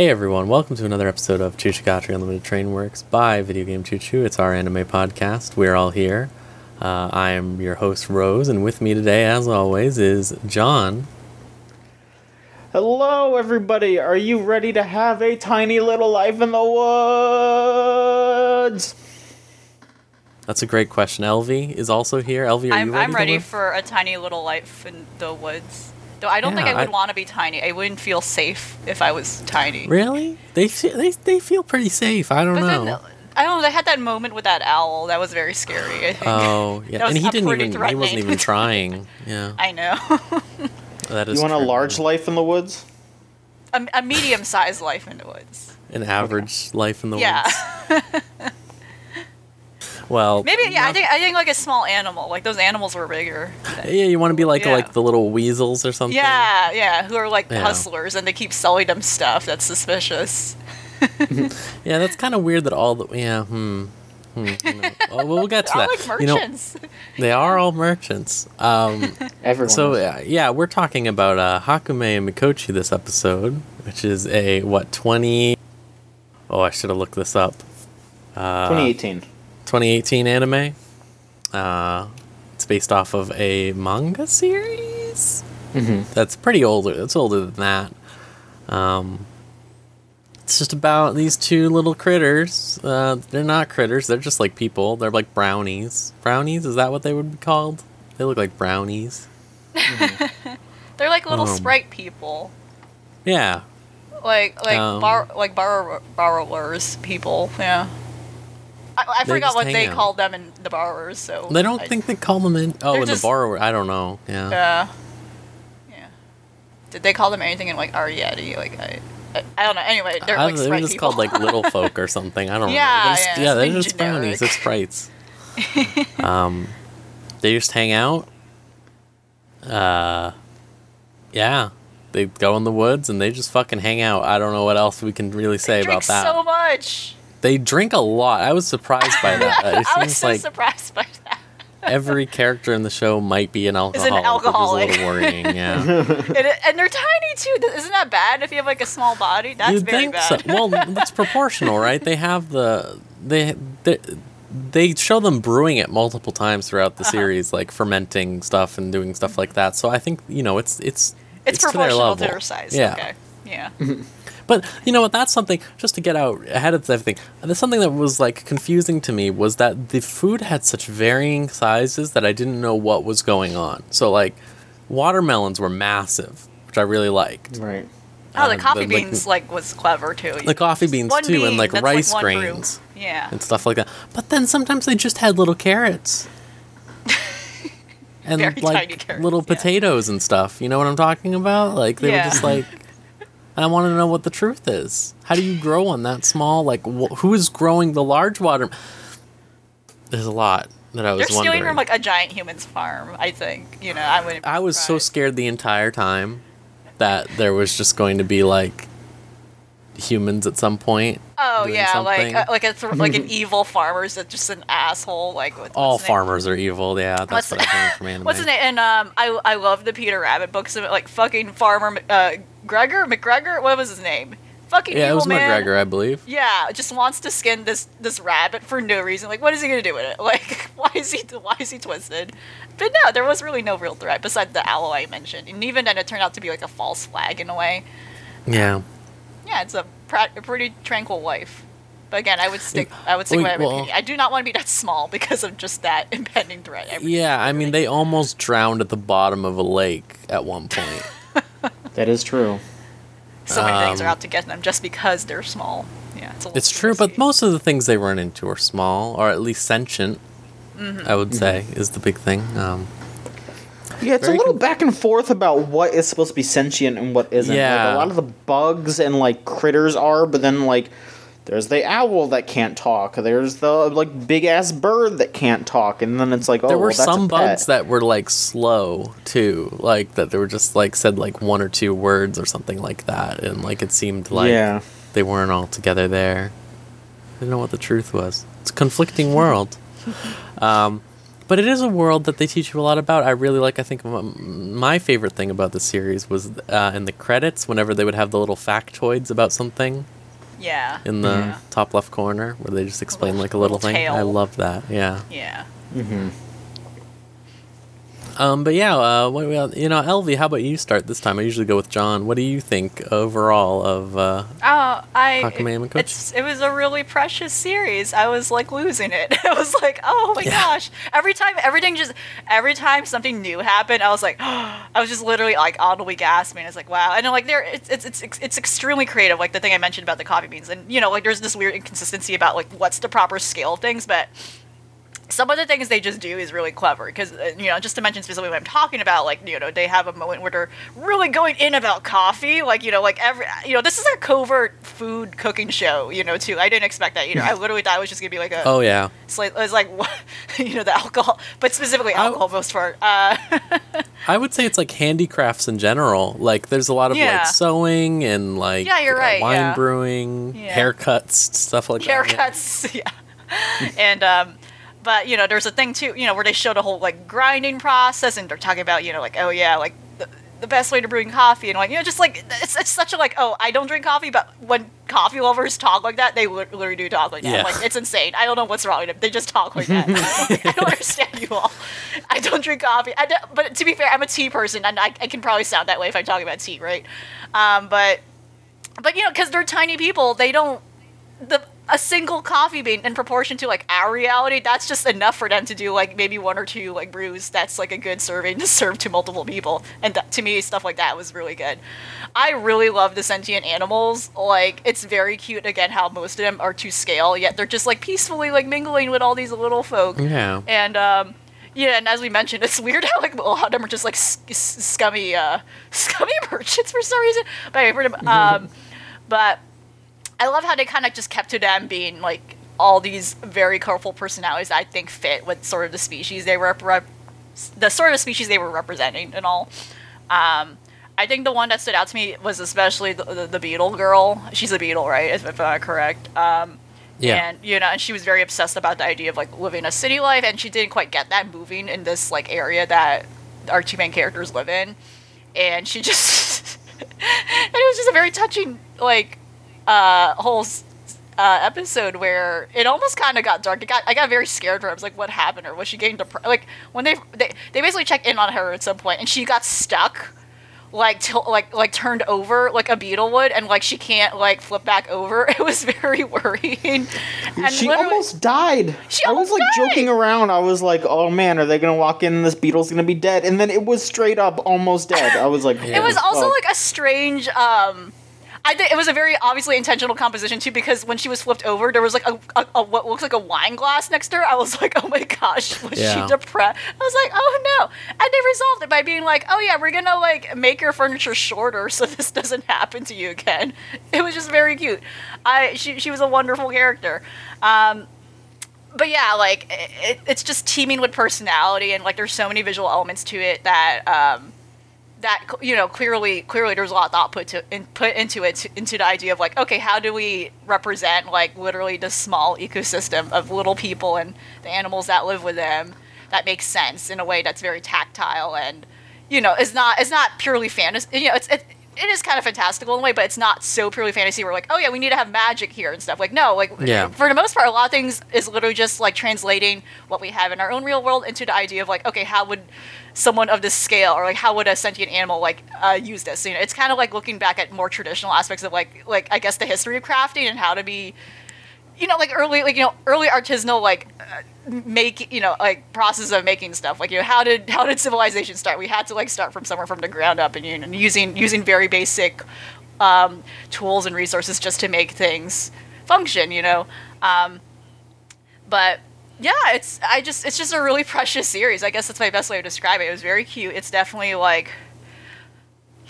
Hey everyone, welcome to another episode of Chuchugatri Unlimited Train Works by Video Game Choo Choo. It's our anime podcast. We're all here. Uh, I am your host, Rose, and with me today, as always, is John. Hello, everybody. Are you ready to have a tiny little life in the woods? That's a great question. Elvie is also here. Elvie, are I'm, you ready? I'm to ready live? for a tiny little life in the woods. Though I don't think I would I- want to be tiny. I wouldn't feel safe if I was tiny. Really? They feel, they, they feel pretty safe. I don't But know. then, I don't know, they had that moment with that owl. That was very scary. I think. Oh, yeah. And he didn't even, he wasn't even trying. Yeah. I know. That is You want a large life in the woods? a, a medium sized life in the woods. An average life in the woods. Yeah. woods. Well, Maybe, yeah, I think, I think like a small animal. Like those animals were bigger. Yeah, you want to be like Yeah. like the little weasels or something. Yeah, yeah, who are like Yeah. hustlers and they keep selling them stuff that's suspicious. Yeah, that's kind of weird that all the yeah. Hmm. hmm you know. oh, well, we'll get to They're all that. like You know, they are all merchants. Um, Everyone. so is. uh, yeah, we're talking about uh, Hakumei and Mikochi this episode, which is a what twenty? Oh, I should have looked this up. Uh, 2018. 2018 anime. Uh, it's based off of a manga series. Mm-hmm. That's pretty older. That's older than that. Um, it's just about these two little critters. Uh, they're not critters. They're just like people. They're like brownies. Brownies is that what they would be called? They look like brownies. They're like little Um, sprite people. Yeah. like like Um, bar like borrower, borrowers people yeah i, I They forgot what they out. called them in the borrowers so They don't I- think they call them in. Oh, They're in the just- borrower. I don't know. Yeah. yeah yeah did they call them anything in like Arrietty? like I, I I don't know anyway they're like they were sprite just people. called like little folk or something. I don't Yeah, know. They're just, yeah, yeah, they're just brownies. They're sprites. um, they just hang out. Uh, yeah, they go in the woods and they just fucking hang out. I don't know what else we can really say about that. so much They drink a lot. I was surprised by that. It i was seems so like surprised by that every character in the show might be an Is an alcoholic, which is a little worrying. Yeah. and, it- and they're tiny too isn't that bad if you have like a small body that's You'd very think bad so. Well, it's proportional, right? They have the they they, they show them brewing it multiple times throughout the Uh-huh. series, like fermenting stuff and doing stuff like that. So I think you know it's it's it's, to their proportional to their size Yeah. okay yeah But you know what? That's something just to get out ahead of everything. There's something that was like confusing to me was that the food had such varying sizes that I didn't know what was going on. So like watermelons were massive, which I really liked. Right. Oh, the Um, coffee but, like, beans like was clever too. The coffee beans one too, and like that's, rice one brew. grains. Yeah. and stuff like that. But then sometimes they just had little carrots. and Very like tiny carrots, little yeah. potatoes and stuff. You know what I'm talking about? Like they Yeah. were just like I want to know what the truth is. How do you grow on that small? Like wh- who is growing the large water? There's a lot that I was They're stealing wondering. from like a giant human's farm. I think. You know, I wouldn't. I was so scared the entire time that there was just going to be like humans at some point. Oh doing yeah, like uh, like a th- like an evil farmer's that's just an asshole. Like with, All what's his name? farmers are evil. Yeah, that's What's- what I learned from anime. What's his name? And um, I I love the Peter Rabbit books of. Like fucking farmer uh, Gregor McGregor. What was his name? Fucking Yeah, it was man. McGregor, I believe. Yeah, just wants to skin this this rabbit for no reason. Like, what is he gonna do with it? Like, why is he why is he twisted? But no, there was really no real threat besides the owl I mentioned, and even then, it turned out to be like a false flag in a way. Yeah. Yeah, it's a, pra- a pretty tranquil life. But again, I would stick. I would stick Well, with my well- opinion. I do not want to be that small because of just that impending threat. every- Yeah, I mean, they almost drowned at the bottom of a lake at one point. That is true. so many things are um, out to get them just because they're small. Yeah, it's, a It's true, but most of the things they run into are small, or at least sentient. Mm-hmm. I would say is the big thing. Um, Yeah, it's Very a little con- back and forth about what is supposed to be sentient and what isn't. Yeah. Like, a lot of the bugs and like critters are, but then like there's the owl that can't talk. There's the like big ass bird that can't talk, and then it's like oh, there were well, some bugs that were like slow too, like that they were just like said like one or two words or something like that, and like it seemed like yeah. they weren't all together there. I didn't know what the truth was. It's a conflicting world. um, But it is a world that they teach you a lot about. I really like. I think my favorite thing about the series was uh, in the credits whenever they would have the little factoids about something Yeah. in the Yeah. top left corner where they just explain little- like a little, little thing. I love that. Yeah. Yeah. Um, but yeah, uh, what, well, you know, Elvie, how about you start this time? I usually go with John. What do you think overall of? Uh, Oh, I. Hakumei. It's, it was a really precious series. I was like losing it. I was like, oh my Yeah. gosh! Every time, everything just, every time something new happened, I was like, I was just literally like audibly gasping. It's like, wow! And then, like, there, it's, it's it's it's extremely creative. Like the thing I mentioned about the coffee beans, and you know, like there's this weird inconsistency about like what's the proper scale of things, but some of the things they just do is really clever because uh, you know just to mention specifically what i'm talking about like you know they have a moment where they're really going in about coffee like you know like every you know this is a covert food cooking show you know too i didn't expect that you know i literally thought it was just gonna be like a oh yeah, slight, it was like you know the alcohol but specifically I- alcohol most part uh I would say it's like handicrafts in general. Like there's a lot of Yeah. like sewing and like Yeah, you're uh, right, wine yeah. brewing, Yeah. haircuts, stuff like that. yeah. haircuts yeah and um but you know there's a thing too you know where they show the whole like grinding process and they're talking about you know like oh yeah like the, the best way to brewing coffee and like you know just like it's, it's such a like oh i don't drink coffee but when coffee lovers talk like that they li- literally do talk like that. Yeah. like it's insane. I don't know what's wrong with them. They just talk like that. I don't understand you all. I don't drink coffee. I don't- but to be fair i'm a tea person and I, I can probably sound that way if i'm talking about tea right? Um, but but you know because they're tiny people they don't the a single coffee bean in proportion to like our reality that's just enough for them to do like maybe one or two like brews. That's like a good serving to serve to multiple people. And th- to me stuff like that was really good. I really love the sentient animals. Like it's very cute again how most of them are to scale yet they're just like peacefully like mingling with all these little folk. Yeah. and um yeah, and as we mentioned, it's weird how like a lot of them are just like s- s- scummy, uh, scummy merchants for some reason. But anyway, for them, um, but I love how they kind of just kept to them being like all these very colorful personalities that I think fit with sort of the species they were rep- the sort of species they were representing and all. Um, I think the one that stood out to me was especially the, the, the beetle girl. She's a beetle, right? If, if I'm not correct. Um, Yeah. and you know, and she was very obsessed about the idea of like living a city life, and she didn't quite get that moving in this like area that our two main characters live in, and she just and it was just a very touching like uh whole uh, episode where it almost kind of got dark. It got I got very scared for her. I was like, what happened? Or was she getting depressed? Like when they, they they basically checked in on her at some point, and she got stuck like til- like like turned over like a beetle would and like she can't like flip back over it was very worrying and she almost died. She I was like died! joking around. I was like, "Oh man, are they gonna walk in and this beetle's gonna be dead?" And then it was straight up almost dead. I was like, it was also fuck?" like a strange um I think it was a very obviously intentional composition too because when she was flipped over there was like a, a, a what looks like a wine glass next to her. I was like oh my gosh was Yeah. she depressed? I was like oh no. And they resolved it by being like oh yeah we're gonna like make your furniture shorter so this doesn't happen to you again. It was just very cute. I she, she was a wonderful character. Um but yeah, like it, it's just teeming with personality, and like there's so many visual elements to it that um, that you know clearly clearly there's a lot of thought put to in, put into it to, into the idea of like okay, how do we represent like literally the small ecosystem of little people and the animals that live with them that makes sense in a way that's very tactile and you know is not is not purely fantasy. You know, it's it, it is kind of fantastical in a way, but it's not so purely fantasy. We're like, oh yeah, we need to have magic here and stuff. Like no, like Yeah. for the most part, a lot of things is literally just like translating what we have in our own real world into the idea of like, okay, how would someone of this scale or like how would a sentient animal like uh, use this? You know, it's kind of like looking back at more traditional aspects of like like I guess the history of crafting and how to be you know, like early, like you know, early artisanal, like uh, make, you know, like process of making stuff. Like you know, how did how did civilization start? We had to like start from somewhere from the ground up, and you know, using using very basic um, tools and resources just to make things function. You know, um, but yeah, it's I just it's just a really precious series. I guess that's my best way to describe it. It was very cute. It's definitely like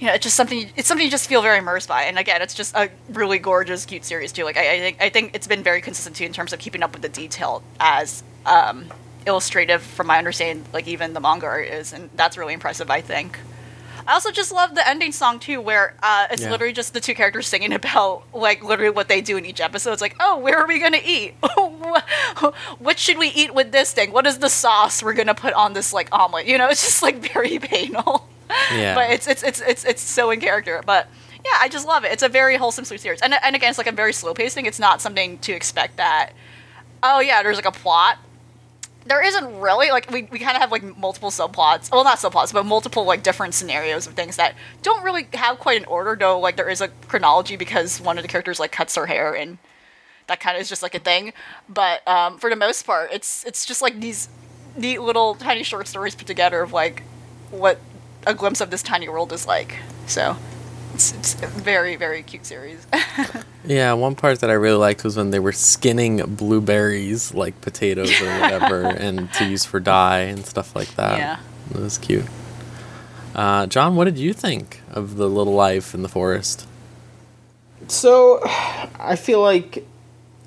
you know, it's just something. It's something you just feel very immersed by. And again, it's just a really gorgeous, cute series too. Like I, I think, I think it's been very consistent too in terms of keeping up with the detail as um, illustrative, from my understanding. Like even the manga art is, and that's really impressive. I think. I also just love the ending song too, where uh, it's Yeah. literally just the two characters singing about like literally what they do in each episode. It's like, oh, where are we gonna eat? what should we eat with this thing? What is the sauce we're gonna put on this like omelet? You know, it's just like very banal. Yeah. But it's it's it's it's it's so in character. But yeah, I just love it. It's a very wholesome sweet series, and and again, it's like a very slow pacing. It's not something to expect that. Oh yeah, there's like a plot there isn't really like we, we kind of have like multiple subplots well not subplots but multiple like different scenarios of things that don't really have quite an order though like there is a chronology because one of the characters like cuts her hair and that kind of is just like a thing but um, for the most part it's it's just like these neat little tiny short stories put together of like what a glimpse of this tiny world is like so it's, it's a very very cute series Yeah, one part that I really liked was when they were skinning blueberries like potatoes or whatever, and to use for dye and stuff like that. Yeah. it was cute. Uh, John, what did you think of the little life in the forest? So, I feel like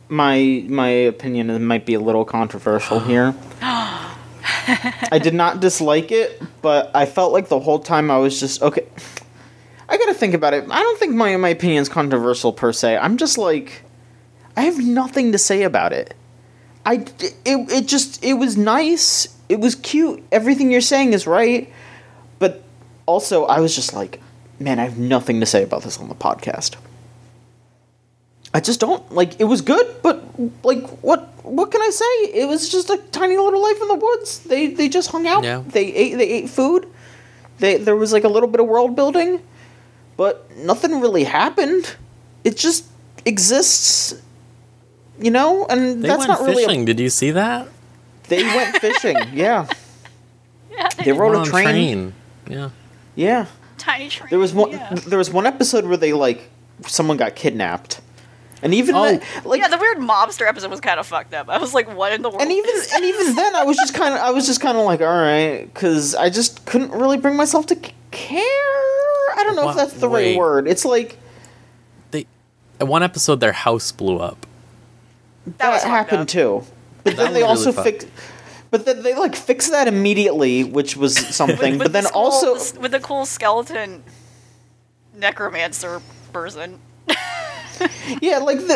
my my opinion might be a little controversial here. I did not dislike it, but I felt like the whole time I was just okay. I gotta think about it. I don't think my my opinion's controversial per se. I'm just like, I have nothing to say about it. I it it just it was nice. It was cute. Everything you're saying is right, but also I was just like, man, I have nothing to say about this on the podcast. I just don't like. It was good, but like, what what can I say? It was just a tiny little life in the woods. They they just hung out. Yeah. They ate they ate food. They there was like a little bit of world building, but nothing really happened. It just exists, you know. And They that's went not really. fishing. A, Did you see that? they went fishing. Yeah, yeah they rode a on train. Yeah. Yeah, tiny train there was one. yeah. There was one episode where they like someone got kidnapped, and even Oh. that, like yeah, the weird mobster episode was kind of fucked up. I was like, what in the world? and even and even then I was just kind of I was just kind of like all right because I just couldn't really bring myself to c- care. I don't know Wha- if that's the wait. right word. It's like They, at one episode, their house blew up. That that, happened up. too, but That then they was also really fixed. But then they like fixed that immediately, which was something. with but then this cool- also, this- with the cool skeleton necromancer person. yeah, like the,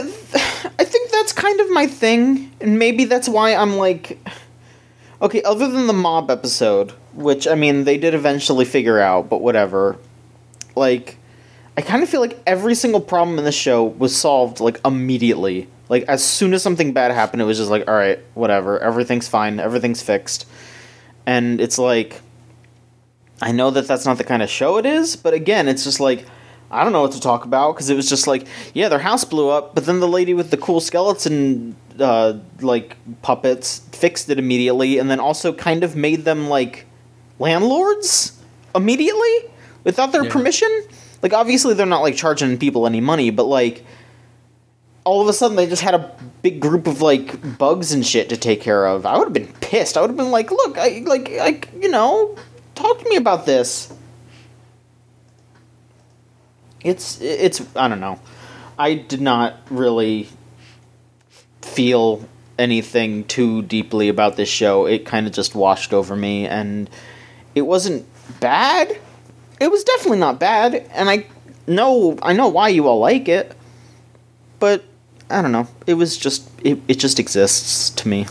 I think that's kind of my thing, and maybe that's why I'm like, okay. Other than the mob episode, which I mean they did eventually figure out, but whatever. Like, I kind of feel like every single problem in the show was solved like immediately. Like as soon as something bad happened, it was just like, all right, whatever, everything's fine, everything's fixed, and it's like, I know that that's not the kind of show it is, but again, it's just like. I don't know what to talk about because it was just like, yeah, their house blew up, but then the lady with the cool skeleton, uh, like puppets, fixed it immediately, and then also kind of made them like landlords immediately without their Yeah. permission. Like, obviously, they're not like charging people any money, but like, all of a sudden, they just had a big group of like bugs and shit to take care of. I would have been pissed. I would have been like, look, I like, I, you know, talk to me about this it's it's I don't know. I did not really feel anything too deeply about this show. It kind of just washed over me and it wasn't bad. It was definitely not bad and I know I know why you all like it. But I don't know. It was just it, it just exists to me.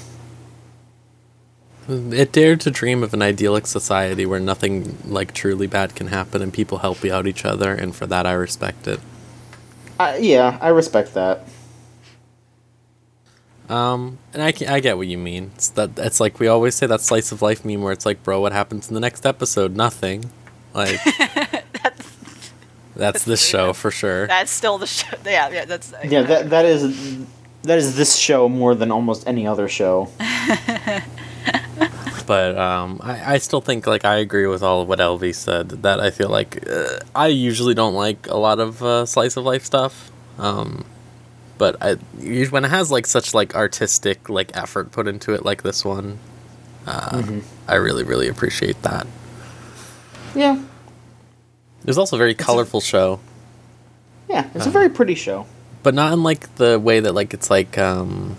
It dared to dream of an idyllic society where nothing like truly bad can happen and people help out each other, and for that I respect it. I, yeah, I respect that. Um, and I, ca- I get what you mean. It's that it's like we always say that slice of life meme where it's like, bro, what happens in the next episode? Nothing. Like that's this show for sure. That's still the show. Yeah, yeah, that's Yeah, that that is that is this show more than almost any other show. But um, I, I still think like I agree with all of what Elvie said. That I feel like uh, I usually don't like a lot of uh, slice of life stuff. Um, but I when it has like such like artistic like effort put into it like this one, uh, I really really appreciate that. Yeah. It was also a very colorful show, Yeah, it's a very pretty show. but not in like the way that like it's like um,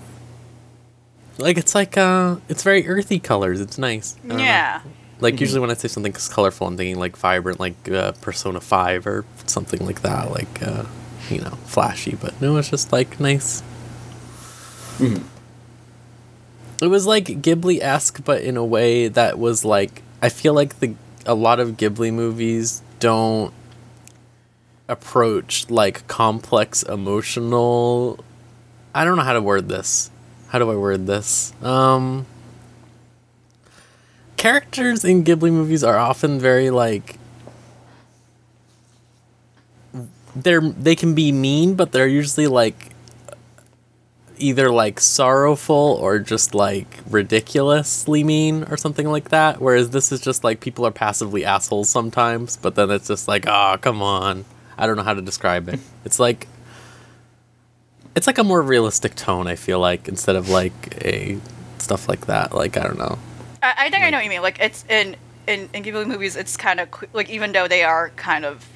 like it's like uh, it's very earthy colors. It's nice. I don't know. yeah. Like usually when I say something colorful, I'm thinking like vibrant, like uh, Persona Five or something like that, like uh, you know, flashy. But no, it's just like nice. It was like Ghibli esque, but in a way that was like I feel like the a lot of Ghibli movies don't approach like complex emotional. I don't know how to word this. How do I word this? Um, characters in Ghibli movies are often very like they're they can be mean, but they're usually like either like sorrowful or just like ridiculously mean or something like that. Whereas this is just like people are passively assholes sometimes, but then it's just like, oh, come on. I don't know how to describe it. It's like it's like a more realistic tone, I feel like, instead of like a stuff like that. Like I don't know. I, I think I know what you mean. Like it's in in in Ghibli movies, it's kind of like even though they are kind of,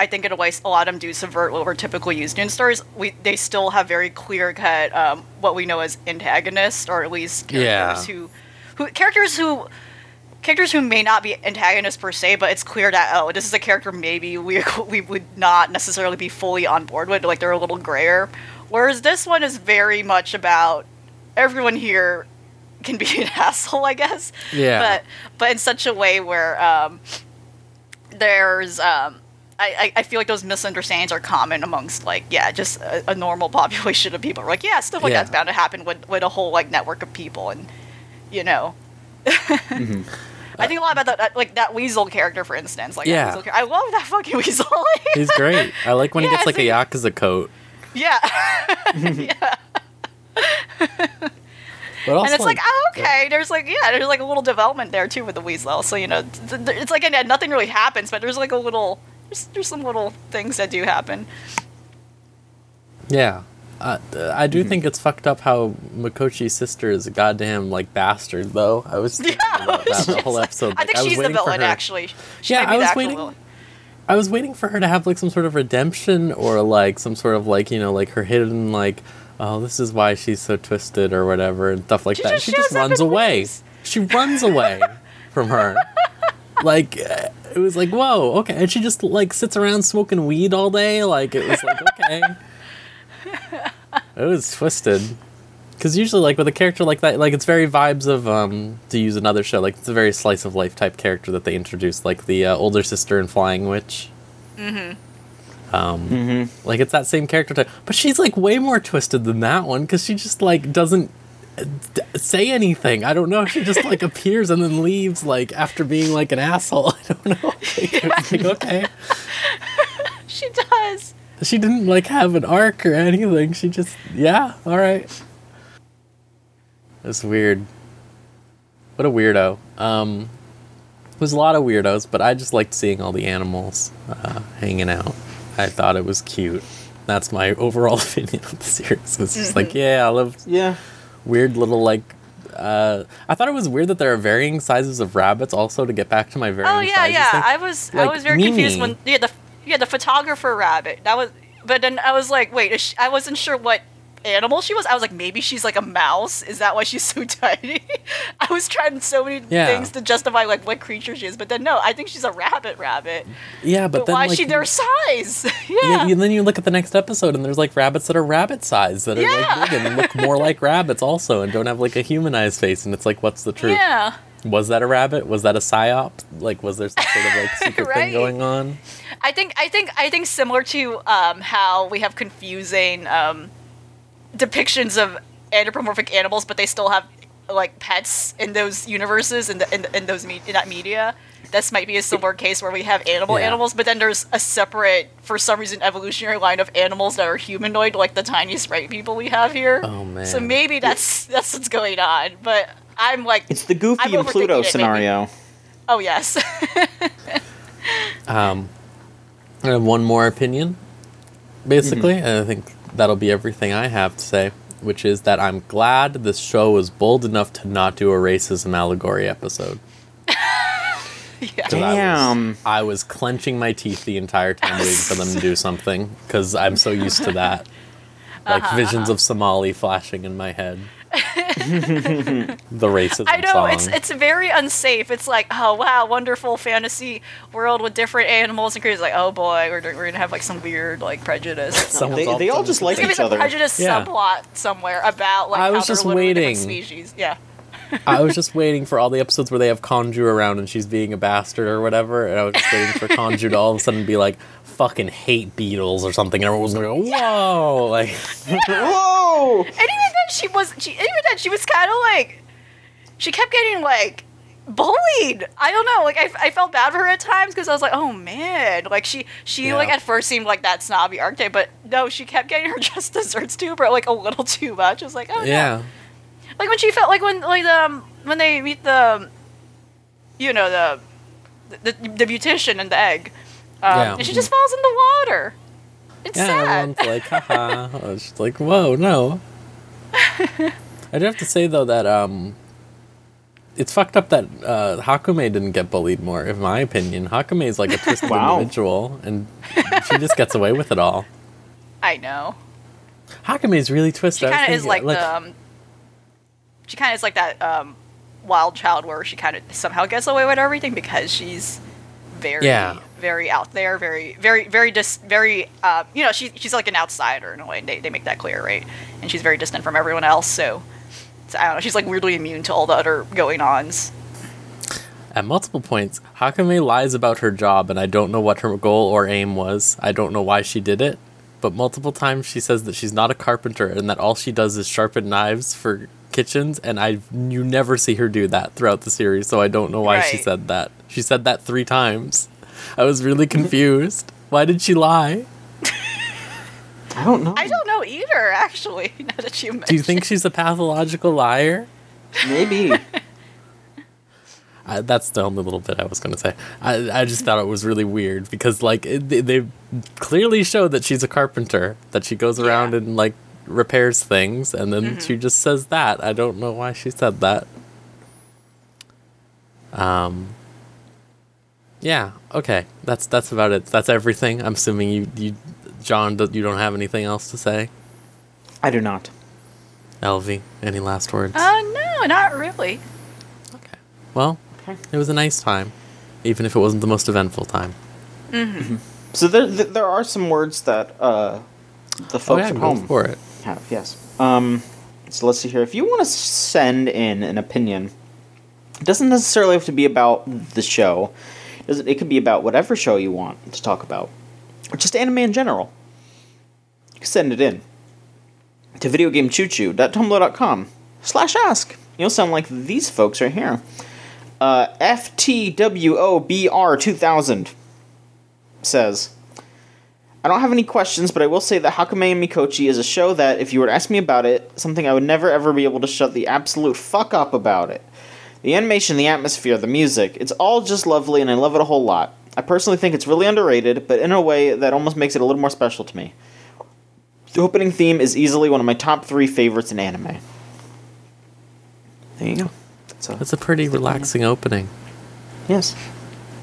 I think in a way, a lot of them do subvert what we're typically used in stories. We they still have very clear cut um, what we know as antagonists, or at least characters Yeah. who who characters who characters who may not be antagonists per se, but it's clear that oh, this is a character maybe we we would not necessarily be fully on board with. Like they're a little grayer. Whereas this one is very much about everyone here can be an asshole, I guess. Yeah. But but in such a way where um, there's um, I, I feel like those misunderstandings are common amongst like yeah just a, a normal population of people. We're like yeah, stuff like Yeah. that's bound to happen with with a whole like network of people, and you know. I think a lot about that, that, like that weasel character, for instance. Like, Yeah. char- I love that fucking weasel. He's great. I like when he gets like a yakuza coat. yeah, also and it's like, oh, okay. There's like, yeah, there's like a little development there too with the weasel. So you know, th- th- it's like nothing really happens, but there's like a little, there's, there's some little things that do happen. Yeah. Uh, I do think it's fucked up how Mikochi's sister is a goddamn like bastard though. I was thinking Yeah, about that the whole episode. I think Like, was she's the villain, actually. She Yeah, I was waiting- villain. I was waiting for her to have like some sort of redemption or like some sort of like you know like her hidden like oh this is why she's so twisted or whatever and stuff like She that. just she just runs away. She runs away from her. Like it was like whoa okay and she just like sits around smoking weed all day like it was like okay. It was twisted. Because usually, like with a character like that, like it's very vibes of um to use another show. Like it's a very slice of life type character that they introduced, like the uh, older sister in Flying Witch. Mm-hmm. Um, like it's that same character type, but she's like way more twisted than that one because she just like doesn't uh, d- say anything. I don't know. She just like appears and then leaves like after being like an asshole. I don't know. Like, like okay. She does. She didn't like have an arc or anything. She just yeah, all right. That's weird. What a weirdo. Um, there's a lot of weirdos, but I just liked seeing all the animals uh, hanging out. I thought it was cute. That's my overall opinion of the series. It's just like, yeah, I love Yeah. weird little like. Uh, I thought it was weird that there are varying sizes of rabbits. Also, to get back to my varying Oh yeah, sizes yeah. thing. I was Like, I was very confused when yeah the yeah the photographer rabbit that was but then I was like wait she, I wasn't sure what animal she was. I was like maybe she's like a mouse. Is that why she's so tiny? I was trying so many Yeah. things to justify like what creature she is, but then no, I think she's a rabbit rabbit. yeah, but, But, then why like, is she their size? Yeah. and then you look at the next episode, and there's like rabbits that are rabbit size that are Yeah. like big and look more like rabbits also, and don't have like a humanized face. And it's like, what's the truth? Yeah. Was that a rabbit? Was that a psyop? Like, was there some sort of like secret Right. thing going on? I think I think I think similar to um, how we have confusing um, depictions of anthropomorphic animals, but they still have like pets in those universes and in, in, those me- in that media. This might be a similar case where we have animal Yeah. animals, but then there's a separate, for some reason, evolutionary line of animals that are humanoid, like the tiny sprite people we have here. Oh, man. So maybe that's that's what's going on. But I'm like, It's the Goofy I'm and Pluto overthinking it, maybe. scenario. oh yes, Um, I have one more opinion, basically, and I think that'll be everything I have to say, which is that I'm glad this show was bold enough to not do a racism allegory episode. yeah. 'Cause I was- Damn. I was clenching my teeth the entire time waiting for them to do something because I'm so used to that. Like Uh-huh, visions of Somali flashing in my head. the racism I know song. it's it's very unsafe. It's like, oh wow, wonderful fantasy world with different animals and creatures. Like, oh boy, we're, we're gonna have like some weird like prejudice. Someone's They- they all just like There's gonna be each some other. prejudice Yeah. subplot somewhere about like I how was they're just waiting. species. Yeah. I was just waiting for all the episodes where they have Konju around and she's being a bastard or whatever, and I was just waiting for Konju to all of a sudden be like, "Fucking hate beetles" or something, and everyone was gonna go, "Whoa!" Like, Whoa! And even then, she was. She even then, she was kind of like. She kept getting like bullied. I don't know. Like I, I felt bad for her at times because I was like, oh man. Like she she Yeah. like at first seemed like that snobby archetype, but no, she kept getting her just desserts too, but like a little too much. I was like, oh no. yeah, Like when she felt like when like the um, when they meet the, you know the, the the beautician and the egg, um, Yeah. and she just falls in the water. It's yeah. sad. Everyone's like, "Haha!" I was like, "Whoa, no." I do have to say though that um, it's fucked up that uh, Hakumei didn't get bullied more. In my opinion, Hakumei is like a twisted Wow. individual, and she just gets away with it all. I know. Hakumei is really twisted. She kind of is thinking, like, the. Um, she kind of is like that um, wild child where she kind of somehow gets away with everything because she's very, Yeah. Very out there, very, very, very dis, very. Uh, you know, she, she's like an outsider in a way. And they they make that clear, right? And she's very distant from everyone else. So, so I don't know. She's like weirdly immune to all the other going ons. At multiple points, Hakumei lies about her job, and I don't know what her goal or aim was. I don't know why she did it, but multiple times she says that she's not a carpenter and that all she does is sharpen knives for kitchens, and I you never see her do that throughout the series, so I don't know why she said that. She said that three times. I was really confused. Why did she lie? I don't know. I don't know either, actually. Now that you mention. Do you think she's a pathological liar? Maybe. I, that's the only little bit I was going to say. I, I just thought it was really weird because like it, they, they clearly show that she's a carpenter, that she goes around Yeah. and like repairs things, and then Mm-hmm. she just says that. I don't know why she said that. Um. Yeah. Okay. That's that's about it. That's everything. I'm assuming you you, John, do- you don't have anything else to say. I do not. Elvie, any last words? Uh, no, not really. okay. Well, Okay. it was a nice time, even if it wasn't the most eventful time. So there, there there are some words that uh, the Oh folks yeah, at home for it. have. Yes. Um. So let's see here. If you want to send in an opinion, it doesn't necessarily have to be about the show. It, it could be about whatever show you want to talk about, or just anime in general. You can send it in to videogamechoochoo.tumblr.com slash ask. You'll sound like these folks right here. Uh, FTWOBR2000 says, I don't have any questions, but I will say that Hakumei and Mikochi is a show that, if you were to ask me about it, something I would never ever be able to shut the absolute fuck up about it. The animation, the atmosphere, the music, it's all just lovely and I love it a whole lot. I personally think it's really underrated, but in a way that almost makes it a little more special to me. The opening theme is easily one of my top three favorites in anime. There you go. That's a, It's a pretty relaxing opening. yes.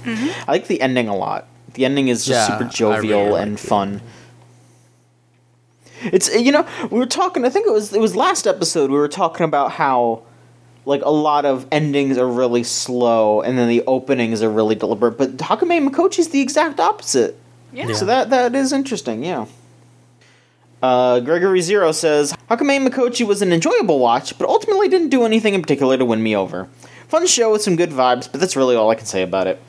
Mhm. I like the ending a lot. The ending is just Yeah, super jovial really and liked it. fun. It's you know we were talking. I think it was it was last episode we were talking about how like a lot of endings are really slow and then the openings are really deliberate. But Hakumei Mikochi's the exact opposite. Yeah. Yeah. So that that is interesting. Yeah. Uh, Gregory Zero says Hakumei Mikochi was an enjoyable watch, but ultimately didn't do anything in particular to win me over. Fun show with some good vibes, but that's really all I can say about it.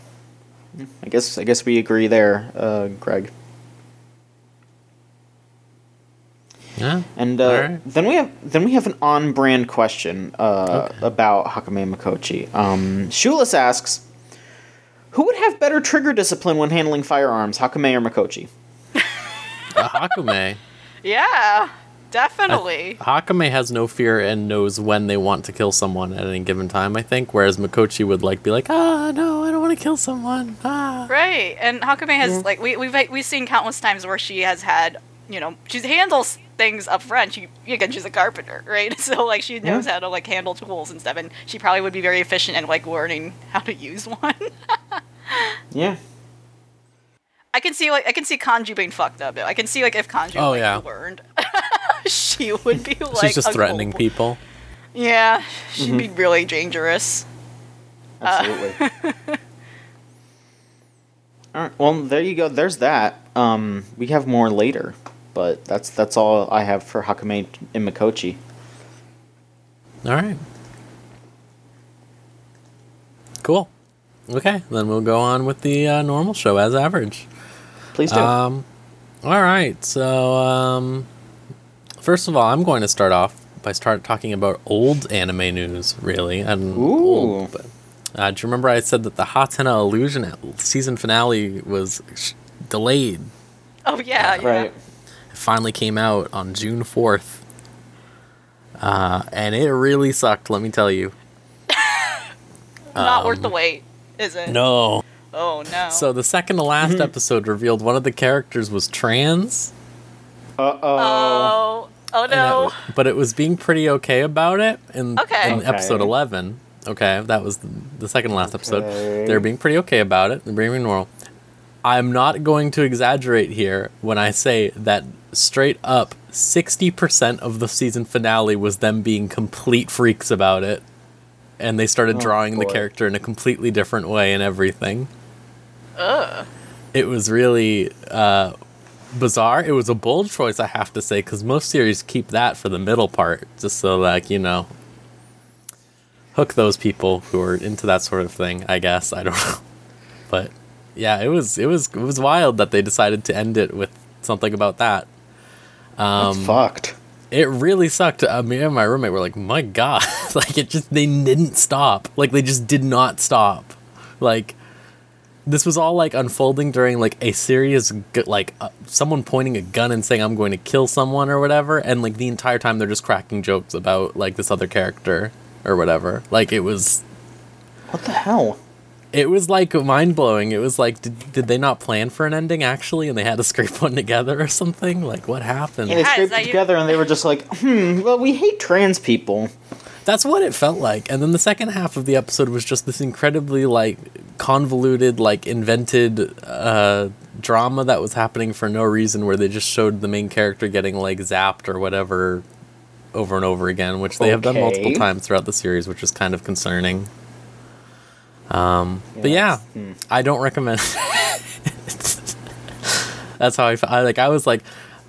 I guess I guess we agree there, uh, Greg. Yeah. And uh, Alright. then we have then we have an on-brand question uh, Okay. about Hakumei Mikochi. Um, Shulis asks, "Who would have better trigger discipline when handling firearms, Hakumei or Mikochi?" Uh, Hakumei. Yeah, definitely. Hakumei has no fear and knows when they want to kill someone at any given time, I think, whereas Mikochi would like be like, ah, no, I don't want to kill someone. Ah. Right, and Hakumei has like we we've we've seen countless times where she has had you know she handles things up front. She again she's a carpenter, right? So like she knows how to like handle tools and stuff, and she probably would be very efficient in like learning how to use one. Yeah. I can see like I can see Konju being fucked up. I can see like if Konju Oh, like, yeah. learned, she would be like She's just a threatening cold- people. Yeah, she'd be really dangerous. Absolutely. all right. Well, there you go. There's that. Um, we have more later, but that's that's all I have for Hakumei and Mikochi. All right. Cool. Okay, then we'll go on with the uh, normal show as average. Please do. Um, all right. So, um, first of all, I'm going to start off by start talking about old anime news. Really, and Ooh. old, but, uh, do you remember I said that the Hatena Illusion season finale was sh- delayed? Oh yeah, yeah. right. It finally came out on June fourth, uh, and it really sucked. Let me tell you. Not worth the wait, is it? Um, No. Oh no. So the second to last Mm-hmm. episode revealed one of the characters was trans. Uh oh. Oh. And it- no. but it was being pretty okay about it in, Okay. in Okay. episode 11. Okay, that was the, the second to last episode. Okay. They're being pretty okay about it. They're being normal. I'm not going to exaggerate here when I say that straight up 60% of the season finale was them being complete freaks about it. And they started Oh, drawing the character in a completely different way and everything. Ugh. it was really uh, bizarre. It was a bold choice, I have to say, because most series keep that for the middle part, just so like you know, hook those people who are into that sort of thing. I guess I don't know, but yeah, it was it was it was wild that they decided to end it with something about that. That's Um, fucked. it really sucked. I mean, me and my roommate were like, "My God!" like it just they didn't stop. Like they just did not stop. Like this was all like unfolding during like a serious gu- like uh, someone pointing a gun and saying, "I'm going to kill someone" or whatever, and like the entire time they're just cracking jokes about like this other character or whatever. Like it was What the hell? It was like mind blowing. It was like, did, did they not plan for an ending actually, and they had to scrape one together or something? Like, what happened? Yeah, they scraped that it you- together and they were just like, hmm, well, we hate trans people. That's what it felt like. And then the second half of the episode was just this incredibly like convoluted, like invented uh drama that was happening for no reason where they just showed the main character getting like zapped or whatever over and over again, which they have done multiple times throughout the series, which is kind of concerning. Um but Yeah, yeah, hmm. I don't recommend That's how I, fe- I like I was like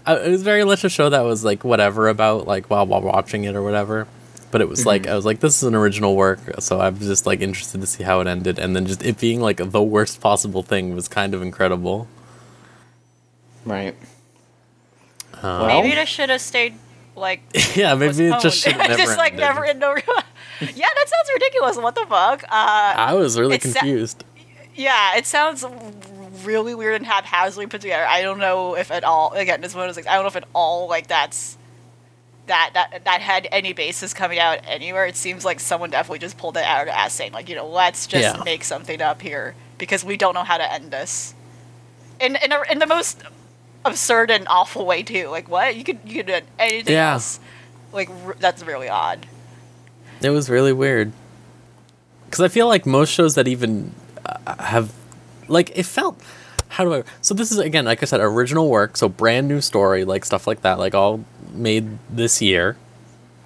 I, it was very much a show that was like whatever about like while while watching it or whatever. But it was like I was like this is an original work, so I'm just like interested to see how it ended and then just it being like the worst possible thing was kind of incredible. Right. Um, Maybe it should have stayed like. yeah, maybe it just should have never just like ended. never in no. yeah, that sounds ridiculous. What the fuck? Uh, I was really sa- confused. yeah, it sounds really weird and haphazardly put together. I don't know if at all. Again, this one was like I don't know if at all like that's that that that had any basis coming out anywhere. It seems like someone definitely just pulled it out of their ass, saying like, you know, let's just Yeah. make something up here because we don't know how to end this. In in a, in the most absurd and awful way too. Like what you could you could do anything Yeah. else. Like r- that's really odd. It was really weird. Because I feel like most shows that even uh, have, like, it felt. How do I? So this is again, like I said, original work. So brand new story, like stuff like that, like all made this year,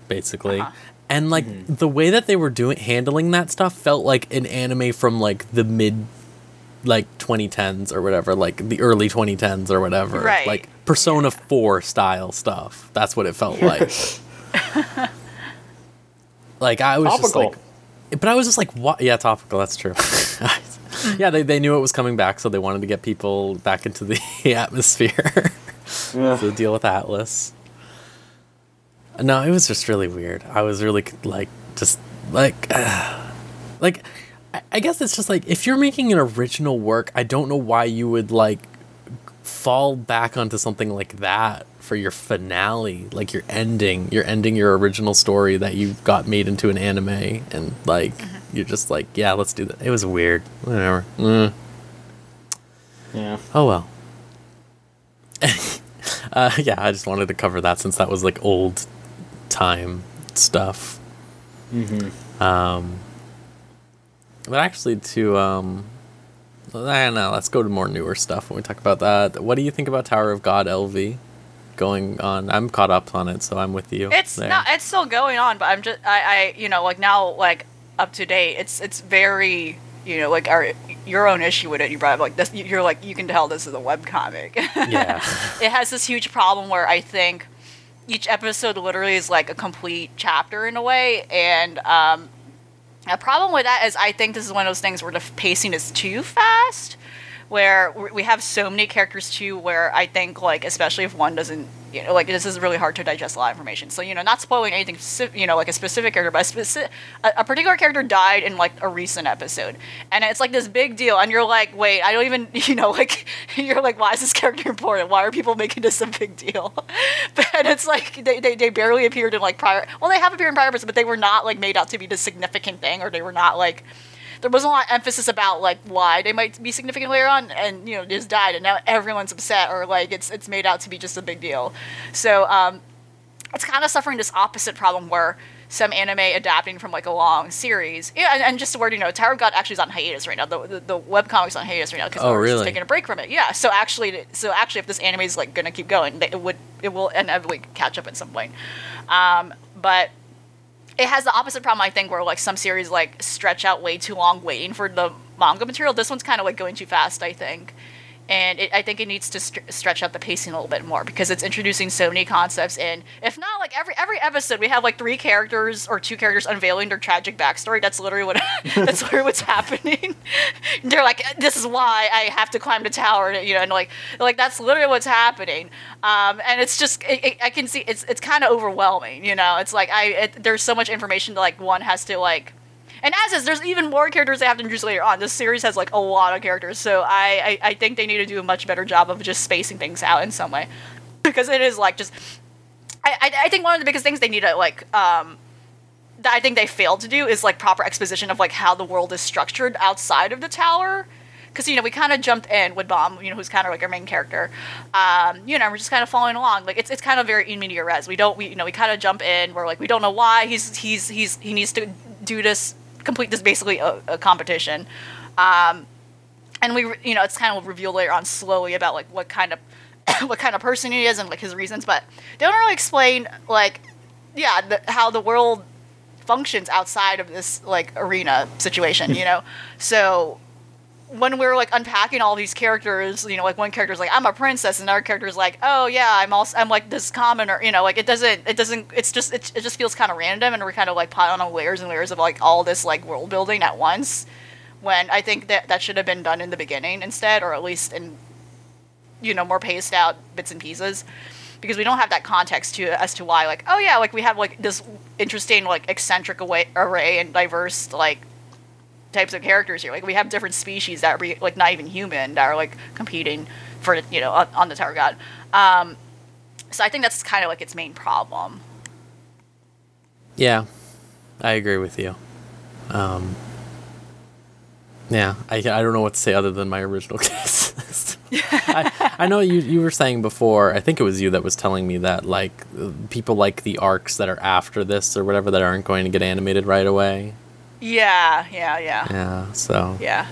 basically. Uh-huh. And like the way that they were doing handling that stuff felt like an anime from like the mid, like 2010s or whatever, like the early 2010s or whatever, Right. like Persona 4 style stuff. That's what it felt like. like I was just like, but I was just like, what? Yeah, topical. That's true. yeah, they, they knew it was coming back, so they wanted to get people back into the atmosphere Yeah. to deal with Atlus. No, it was just really weird. I was really like, just like, like, I- I guess it's just like if you're making an original work, I don't know why you would like fall back onto something like that for your finale, like your ending. You're ending your original story that you got made into an anime, and like you're just like, yeah, let's do that. It was weird. Whatever. Mm. Yeah. Oh well. uh, yeah, I just wanted to cover that since that was like old time stuff. Mm-hmm. Um, but actually, to um, I don't know. Let's go to more newer stuff when we talk about that. What do you think about Tower of God Elvie? Going on. I'm caught up on it, so I'm with you. It's there. not. It's still going on, but I'm just. I. I. You know, like now, like up to date. It's. It's very. You know, like our your own issue with it. You brought up like this. You're like you can tell this is a web comic. Yeah. it has this huge problem where I think each episode literally is like a complete chapter in a way, and um, a problem with that is I think this is one of those things where the pacing is too fast, where we have so many characters too, where I think like especially if one doesn't, you know, like this is really hard to digest a lot of information. So you know, not spoiling anything, you know, like a specific character, but a, speci- a, a particular character died in like a recent episode, and it's like this big deal, and you're like, wait, I don't even, you know, like you're like, why is this character important? Why are people making this a big deal? but it's like they, they, they barely appeared in like prior. Well, they have appeared in prior episodes, but they were not like made out to be the significant thing, or they were not like there wasn't a lot of emphasis about like why they might be significant later on, and you know just died, and now everyone's upset or like it's it's made out to be just a big deal. So um, it's kind of suffering this opposite problem where some anime adapting from like a long series, yeah, and, and just the word you know, Tower of God actually is on hiatus right now. The the, the webcomic's on hiatus right now because Oh, we're really? just taking a break from it. Yeah, so actually, so actually, if this anime is like gonna keep going, it would it will inevitably catch up at some point. Um, but it has the opposite problem, I think, where like some series like stretch out way too long waiting for the manga material. This one's kind of like going too fast, I think, and it, I think it needs to str- stretch out the pacing a little bit more because it's introducing so many concepts. And if not, like every every episode, we have like three characters or two characters unveiling their tragic backstory. That's literally what that's literally what's happening. They're like, this is why I have to climb the tower, you know, and like like that's literally what's happening. Um, and it's just it, it, I can see it's it's kind of overwhelming, you know. It's like I there's so much information that like one has to like and as is, there's even more characters they have to introduce later on. This series has like a lot of characters, so I, I, I think they need to do a much better job of just spacing things out in some way, because it is like just. I, I, I think one of the biggest things they need to like um, that I think they failed to do is like proper exposition of like how the world is structured outside of the tower. Because you know we kind of jumped in with Bam, you know, who's kind of like our main character. Um, you know, we're just kind of following along. Like it's it's kind of very in media res. We don't we you know we kind of jump in. We're like we don't know why he's he's he's he needs to do this complete this basically a, a competition. Um, and we you know it's kind of revealed later on slowly about like what kind of what kind of person he is and like his reasons, but they don't really explain like yeah the, how the world functions outside of this like arena situation, you know. so when we're like unpacking all these characters, you know, like one character's like I'm a princess, and another character's like, oh yeah, I'm also I'm like this commoner, you know, like it doesn't it doesn't it's just it, it just feels kind of random, and we're kind of like piling on layers and layers of like all this like world building at once. When I think that that should have been done in the beginning instead, or at least in you know more paced out bits and pieces because we don't have that context to as to why like oh yeah like we have like this interesting like eccentric away, array and diverse like types of characters here like we have different species that are like not even human that are like competing for you know on, on the tower god um so i think that's kind of like its main problem Yeah, I agree with you. Um, yeah, I, I don't know what to say other than my original case. I, I know you you were saying before. I think it was you that was telling me that like people like the arcs that are after this or whatever that aren't going to get animated right away. Yeah yeah yeah Yeah, so Yeah.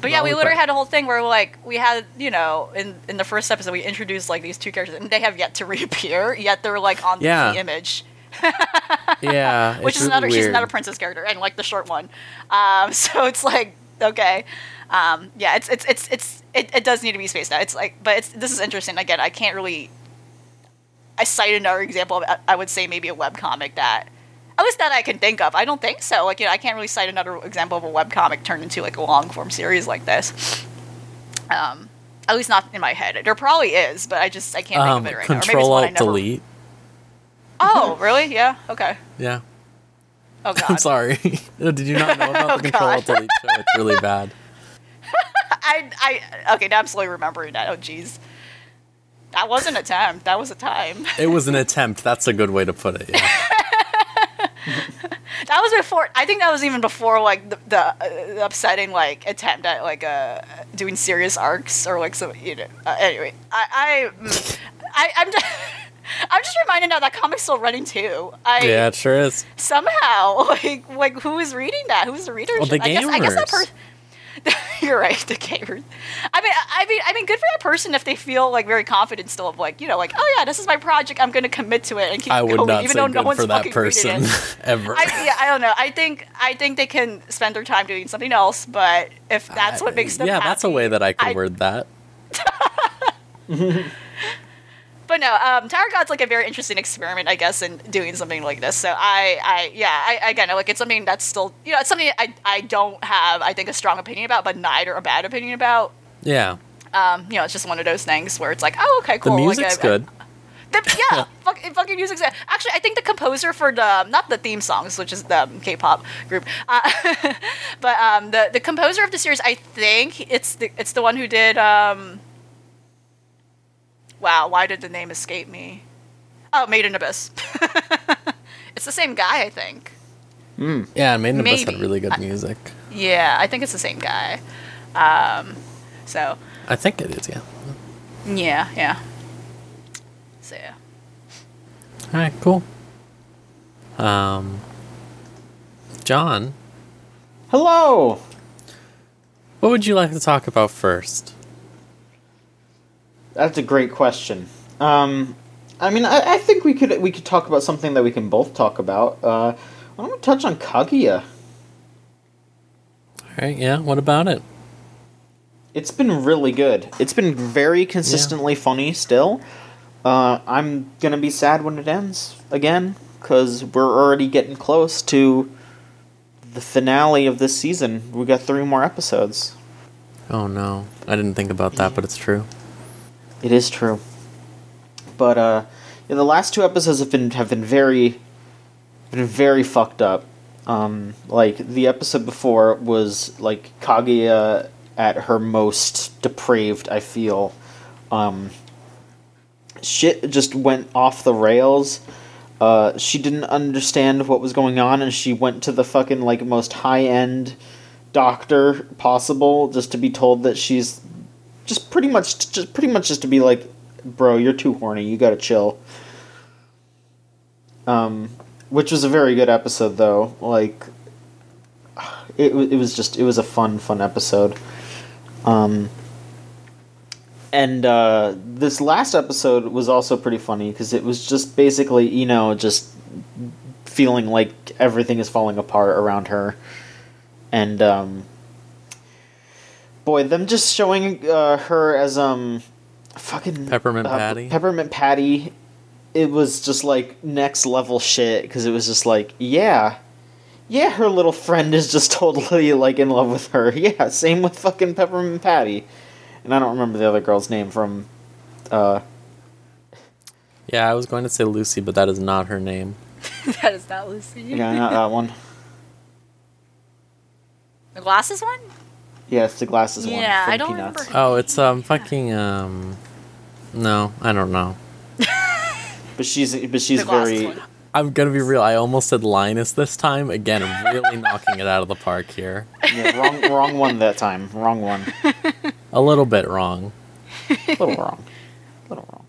But yeah, we literally had a whole thing where like we had, you know, in in the first episode we introduced like these two characters and they have yet to reappear, yet they're like on Yeah. the image. yeah, Which is another she's another princess character and like the short one. Um so it's like okay. Um yeah, it's it's it's it's it, it does need to be spaced out. It's like but it's this is interesting. Again, I can't really I cite another example of I- I would say maybe a webcomic that at least that I can think of. I don't think so. Like, you know, I can't really cite another example of a webcomic turned into like a long form series like this. Um, at least not in my head. There probably is, but I just I can't Um, think of it right now. Maybe it's Control one I Alt never. Delete. Oh, really? Yeah. Okay. Yeah, Oh god. I'm sorry. Did you not know about Oh, the Control. Alt Delete show? It's really bad. I I okay. Now I'm slowly remembering that. Oh jeez. That wasn't a attempt. That was a time. It was an attempt. That's a good way to put it. Yeah. That was before. I think that was even before like the, the, uh, upsetting like attempt at like uh doing serious arcs or like some you know. Uh, anyway, I I, mm, I I'm just. I'm just reminded now that comic's still running too. I yeah, it sure is. somehow like like who is reading that? Who's the readership? Well, the I guess I guess that gamers. person. You're right, the gamer. I mean, I mean, I mean, good for that person if they feel like very confident still of like, you know, like, oh yeah, this is my project. I'm going to commit to it and keep I would going, not even say though good no one's for that person it. ever. I, yeah, I don't know. I think I think they can spend their time doing something else, but if that's what makes them yeah, that's a way that I could I- word that. But no, um, Tower God's like a very interesting experiment, I guess, in doing something like this. So I, I, yeah, I again, like it's something that's still, you know, it's something I, I don't have, I think, a strong opinion about, but neither a bad opinion about. Yeah, Um, you know, it's just one of those things where it's like, oh, okay, cool. the music's like, I- I- good. The, yeah, fuck, fucking music's good. Actually, I think the composer for the not the theme songs, which is the K-pop group, uh, but um, the the composer of the series, I think it's the it's the one who did. Um, wow, why did the name escape me? Oh, Made in Abyss. it's the same guy, I think. Yeah, Made in Abyss had really good music. Yeah, I think it's the same guy. Um, so I think it is. Yeah. yeah, yeah. So yeah. All right, cool. Um, John, Hello. what would you like to talk about first? That's a great question. Um, I mean, I, I think we could we could talk about something that we can both talk about. Uh, why don't we touch on Kaguya? All right, yeah. What about it? It's been really good. It's been very consistently funny still. Uh, I'm gonna be sad when it ends again because we're already getting close to the finale of this season. We got three more episodes. Oh no, I didn't think about that, but it's true. It is true. But uh, yeah, the last two episodes have been have been very, been very fucked up. Um, like the episode before was like Kaguya at her most depraved. I feel, um, shit just went off the rails. Uh, she didn't understand what was going on, and she went to the fucking like most high end doctor possible just to be told that she's just pretty much just pretty much just to be like bro you're too horny. You gotta chill. Um which was a very good episode though. Like it, it was just it was a fun fun episode. Um and uh this last episode was also pretty funny because it was just basically you know just feeling like everything is falling apart around her. And um boy them just showing uh, her as um fucking Peppermint uh, Patty? peppermint patty it was just like next level shit because it was just like yeah yeah her little friend is just totally like in love with her yeah same with fucking peppermint patty and i don't remember the other girl's name from uh Yeah, I was going to say Lucy, but that is not her name. that is not Lucy. yeah not that one The glasses one? Yeah it's the glasses one Yeah, I don't Peanuts. remember. Oh, it's um fucking um. No, I don't know. but she's but she's The very one. I'm gonna be real. I almost said Linus this time. Again, really knocking it out of the park here. yeah, wrong wrong one that time wrong one A little bit wrong. A little wrong, A little wrong.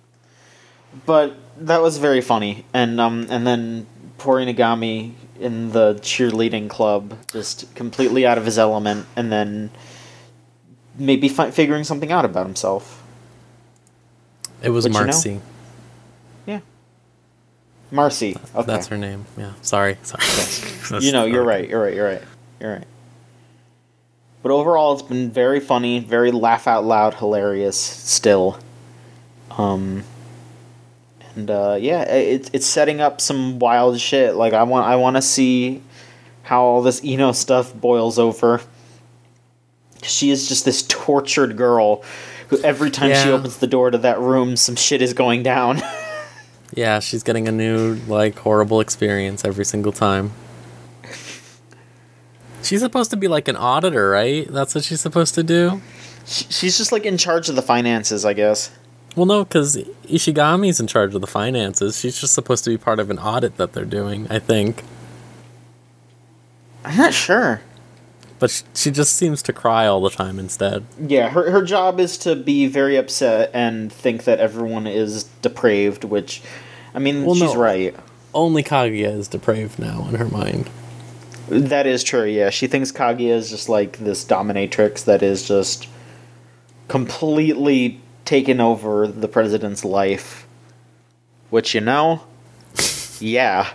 But that was very funny, and um, and then poor Ishigami in the cheerleading club, just completely out of his element, and then maybe fi- figuring something out about himself. It was But you know- Marcy. Yeah. Marcy. Okay. That's her name. Yeah. Sorry. Sorry. That's- you know, you're right. You're right. You're right. You're right. But overall, it's been very funny, very laugh out loud, hilarious. Still, um, and uh, yeah, it's it's setting up some wild shit. Like I want I want to see how all this Iino stuff boils over. She is just this tortured girl who every time she opens the door to that room, some shit is going down. Yeah, she's getting a new like horrible experience every single time. She's supposed to be like an auditor, right? That's what she's supposed to do. She's just like in charge of the finances, I guess. Well, no, because Ishigami's in charge of the finances. She's just supposed to be part of an audit that they're doing, I think. I'm not sure. But she just seems to cry all the time instead. Yeah, her her job is to be very upset and think that everyone is depraved, which I mean Well, she's no. right. Only Kaguya is depraved now in her mind. That is true. Yeah, she thinks Kaguya is just like this dominatrix that is just completely taken over the president's life. Which you know, yeah.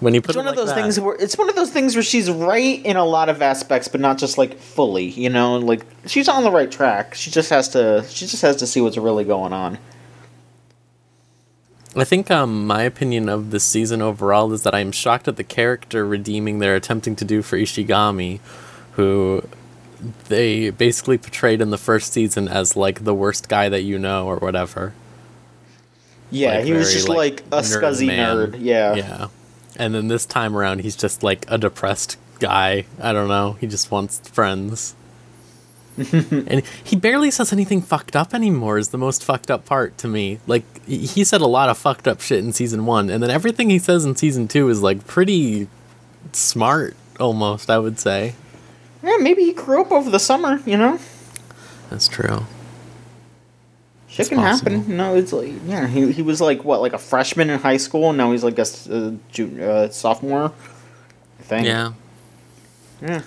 When you put It's it one of like those that. things where it's one of those things where she's right in a lot of aspects, but not just like fully. You know, like she's on the right track. She just has to. She just has to see what's really going on. I think um, my opinion of this season overall is that I'm shocked at the character redeeming they're attempting to do for Ishigami, who they basically portrayed in the first season as like the worst guy that you know or whatever. Yeah, Like, he was very, just like, like, a nerd scuzzy man. nerd. Yeah. Yeah. And then this time around, he's just like a depressed guy. I don't know. He just wants friends. and he barely says anything fucked up anymore, is the most fucked up part to me. Like, he- said a lot of fucked up shit in season one, and then everything he says in season two is like pretty smart, almost, I would say. Yeah, maybe he grew up over the summer. You know, That's true. Shit It's can happen. No, it's like yeah, he he was like what, like a freshman in high school, and now he's like a, uh, ju- uh, sophomore. Thing. Yeah. Yeah.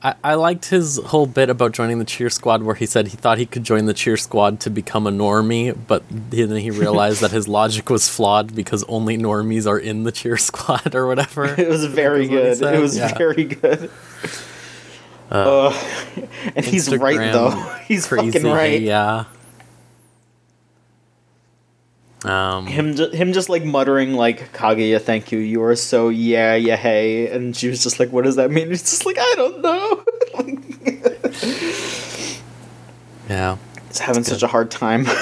I, I liked his whole bit about joining the cheer squad where he said he thought he could join the cheer squad to become a normie, but then he realized that his logic was flawed because only normies are in the cheer squad or whatever. It was very That's what he good. It was yeah. very good. Uh, and he's right though. He's fucking Crazy, right. Yeah. Um, Him, ju- him, just like muttering like Kaguya, thank you. You are so yeah, yeah, hey. And she was just like, what does that mean? He's just like, I don't know. yeah. He's having such a hard time.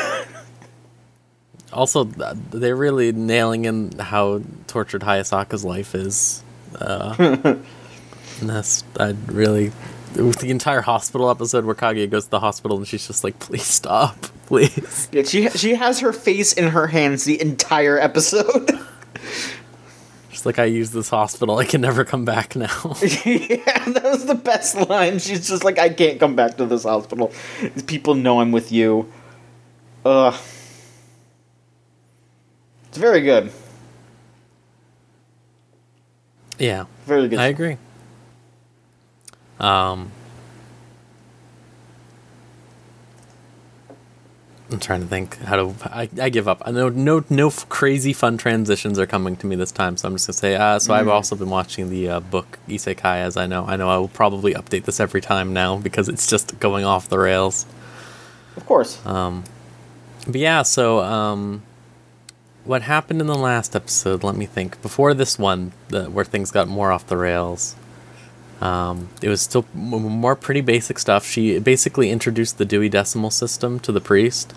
Also, they're really nailing in how tortured Hayasaka's life is. Uh, and that's I really the entire hospital episode where Kaguya goes to the hospital and she's just like, "Please stop, please." yeah, she she has her face in her hands the entire episode. She's like, "I use this hospital. I can never come back now." yeah, that was the best line. She's just like, I can't come back to this hospital. People know I'm with you. Ugh. It's very good. yeah, Very good. I agree. Um, I'm trying to think how to. I, I give up. I know no no crazy fun transitions are coming to me this time, so I'm just gonna say. Uh, so I've also been watching the uh, book Isekai, as I know. I know I will probably update this every time now because it's just going off the rails. Of course. Um, but yeah, so um, what happened in the last episode? Let me think. Before this one, the, where things got more off the rails, um, it was still m- more pretty basic stuff. She basically introduced the Dewey Decimal System to the priest,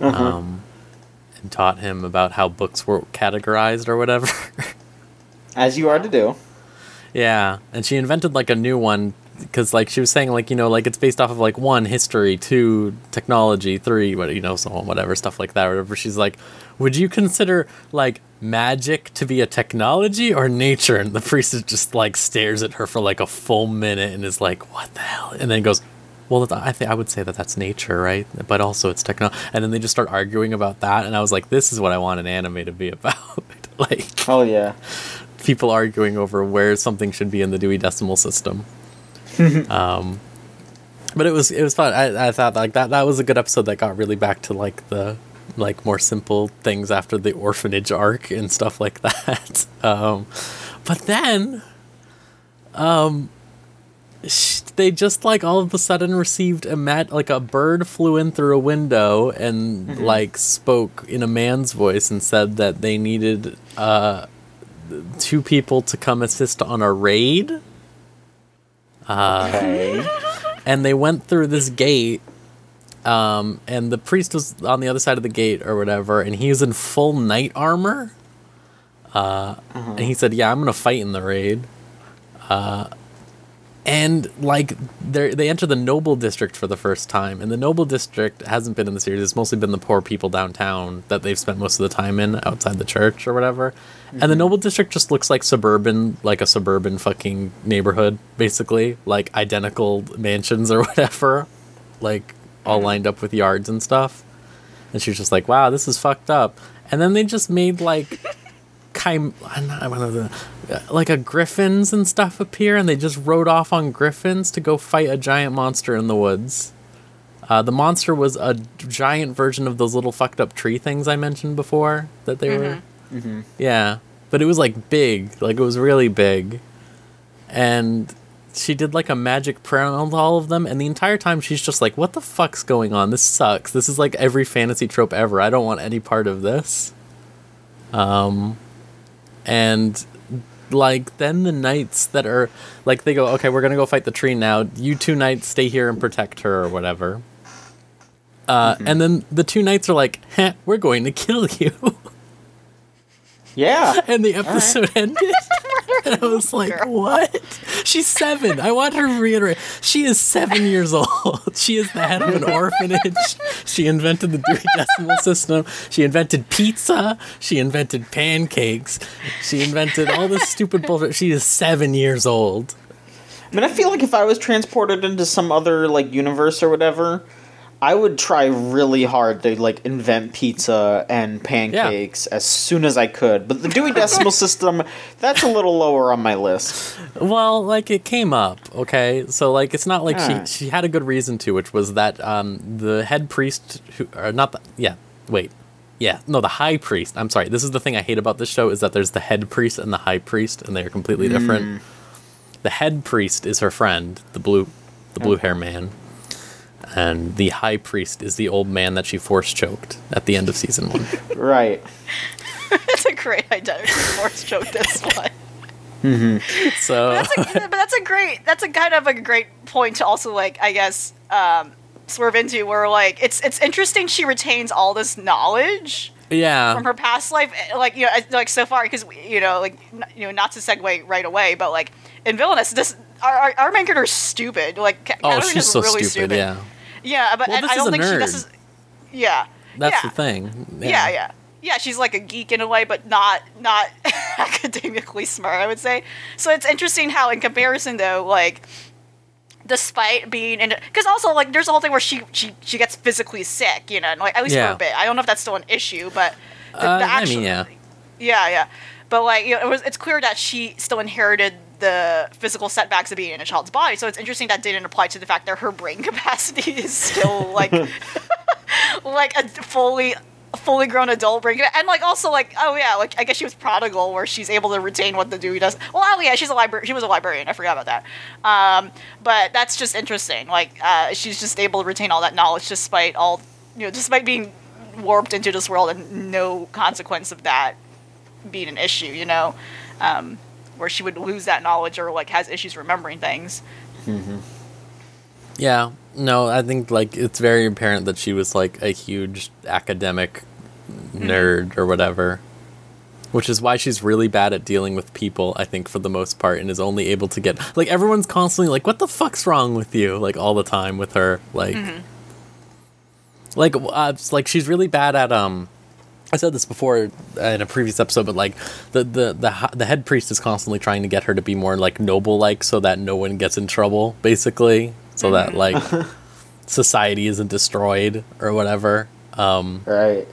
Uh-huh. um, and taught him about how books were categorized or whatever. As you are to do. Yeah, and she invented like a new one because like she was saying like you know like it's based off of like one history, two technology, three what you know so on whatever stuff like that. Whatever. She's like, would you consider like magic to be a technology or nature? And the priestess just like stares at her for like a full minute and is like, what the hell? And then goes. Well, I think I would say that that's nature, right? But also it's technology. And then they just start arguing about that, and I was like, "This is what I want an anime to be about." like, Oh yeah. people arguing over where something should be in the Dewey Decimal System. um, but it was it was fun. I, I thought like that that was a good episode that got really back to like the like more simple things after the orphanage arc and stuff like that. Um, but then, um, sh- they just like all of a sudden received a mat like a bird flew in through a window and like spoke in a man's voice and said that they needed uh two people to come assist on a raid Okay. and they went through this gate um, and the priest was on the other side of the gate or whatever and he was in full knight armor. Uh, and he said yeah i'm gonna fight in the raid. Uh, and like they they enter the noble district for the first time and the noble district hasn't been in the series. It's mostly been the poor people downtown that they've spent most of the time in outside the church or whatever. And the noble district just looks like suburban like a suburban fucking neighborhood basically like identical mansions or whatever. Like all lined up with yards and stuff. And she was just like wow this is fucked up. And then they just made like chim- I don't know, like a griffins and stuff appear, and they just rode off on griffins to go fight a giant monster in the woods. Uh, the monster was a giant version of those little fucked up tree things I mentioned before that they were. Yeah, but it was like big, like it was really big, and she did like a magic prayer on all of them, and the entire time she's just like, "What the fuck's going on? This sucks. This is like every fantasy trope ever. I don't want any part of this." Um, and like then the knights that are like they go, "Okay, we're gonna go fight the tree now. You two knights stay here and protect her or whatever." Uh, And then the two knights are like, Heh, "We're going to kill you." Yeah. and the episode ended. and I was like, Girl. what? She's seven. I want her to reiterate. She is seven years old. She is the head of an orphanage. She invented the Dewey Decimal System. She invented pizza. She invented pancakes. She invented all this stupid bullshit. She is seven years old. I mean, I feel like if I was transported into some other like universe or whatever, I would try really hard to like invent pizza and pancakes as soon as I could. But the Dewey Decimal System, that's a little lower on my list. Well, like it came up, okay? So like it's not like she she had a good reason to, which was that um the head priest who or not the yeah, wait. Yeah, no, the high priest. I'm sorry. This is the thing I hate about this show is that there's the head priest and the high priest and they're completely different. The head priest is her friend, the blue the blue hair man. And the high priest is the old man that she force choked at the end of season 1. Right. That's a great identity force joke. This one. So That's a, but that's a great. That's a kind of a great point to also like. I guess um, swerve into where like it's it's interesting she retains all this knowledge yeah. from her past life eh, like you know eh, like so far because you know like n- you know not to segue right away but like in villainous this our, our, our main character is stupid like oh, Katarina's she's so really stupid, yeah. Yeah but Well, I don't think she nerd. necess- yeah That's yeah. the thing. yeah, yeah. Yeah, she's like a geek in a way, but not not academically smart, I would say. So it's interesting how, in comparison, though, like, despite being in, because also like, there's a whole thing where she she she gets physically sick, you know, and, like at least Yeah. for a bit. I don't know if that's still an issue, but the, Uh, the I mean, yeah. yeah, yeah. But like, you know, it was it's clear that she still inherited the physical setbacks of being in a child's body. So it's interesting that didn't apply to the fact that her brain capacity is still like like a fully fully grown adult brain and like also like oh yeah like i guess she was prodigal where she's able to retain what the Dewey does. Well oh yeah she's a library she was a librarian i forgot about that. Um but that's just interesting like uh she's just able to retain all that knowledge despite all you know despite being warped into this world and no consequence of that being an issue you know? Um where she would lose that knowledge or like has issues remembering things Yeah, no, I think like it's very apparent that she was like a huge academic nerd or whatever. Which is why she's really bad at dealing with people, I think, for the most part, and is only able to get like everyone's constantly like, "What the fuck's wrong with you?" Like all the time with her, like, like, uh, it's like she's really bad at um. I said this before in a previous episode, but like the the the the head priest is constantly trying to get her to be more like noble, like so that no one gets in trouble, basically, so that like society isn't destroyed or whatever. Um, Right.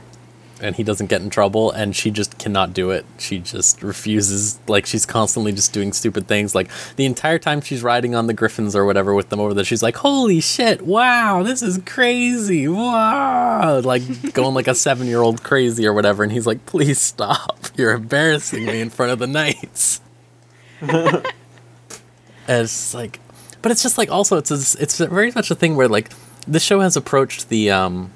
And he doesn't get in trouble and she just cannot do it. She just refuses. Like she's constantly just doing stupid things. Like the entire time she's riding on the griffins or whatever with them over there she's like holy shit wow this is crazy wow like going like a seven year old crazy or whatever and he's like please stop. You're embarrassing me in front of the knights. And it's like but it's just like also it's a, it's very much a thing where like this show has approached the um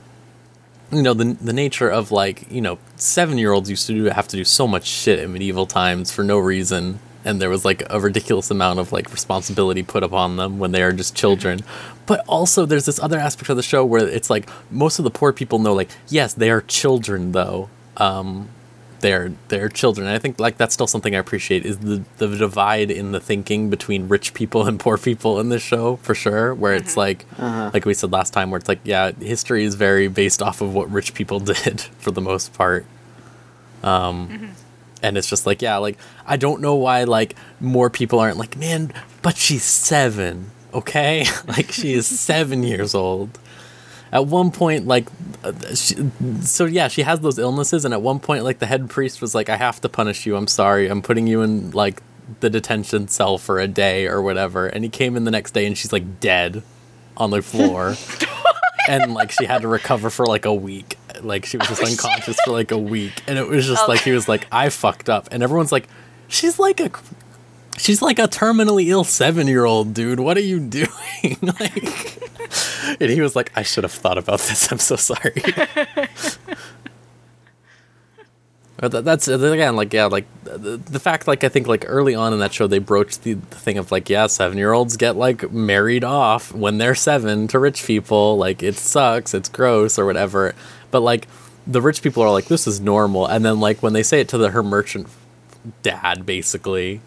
you know the the nature of like you know seven year olds used to do have to do so much shit in medieval times for no reason and there was like a ridiculous amount of like responsibility put upon them when they are just children. But also there's this other aspect of the show where it's like most of the poor people know like yes they are children though. Um they're they're children. And i think like that's still something i appreciate is the the divide in the thinking between rich people and poor people in this show for sure where it's mm-hmm. like uh-huh. like we said last time where it's like yeah history is very based off of what rich people did for the most part. Um mm-hmm. and it's just like yeah like i don't know why like more people aren't like man but she's seven okay? Like she is seven years old at one point like uh, she, so yeah she has those illnesses and at one point like the head priest was like i have to punish you. I'm sorry. I'm putting you in like the detention cell for a day or whatever. And he came in the next day and she's like dead on the floor. And like she had to recover for like a week. Like she was just Oh, unconscious for like a week. And it was just Oh. like he was like i fucked up. And everyone's like she's like a she's like a terminally ill seven year old dude. What are you doing? Like and he was like i should have thought about this. I'm so sorry. That's uh, again like yeah like the, the fact like i think like early on in that show they broached the, the thing of like yeah seven year olds get like married off when they're seven to rich people. Like it sucks. It's gross or whatever. But like the rich people are like this is normal. And then like when they say it to the her merchant dad basically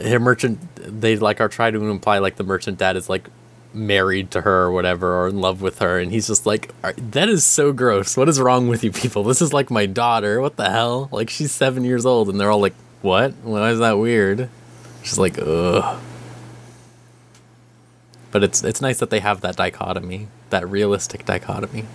her merchant they like are trying to imply like the merchant dad is like married to her or whatever or in love with her and he's just like that is so gross. What is wrong with you people? This is like my daughter. What the hell? Like she's seven years old and they're all like what? Why is that weird? She's like ugh. But it's it's nice that they have that dichotomy that realistic dichotomy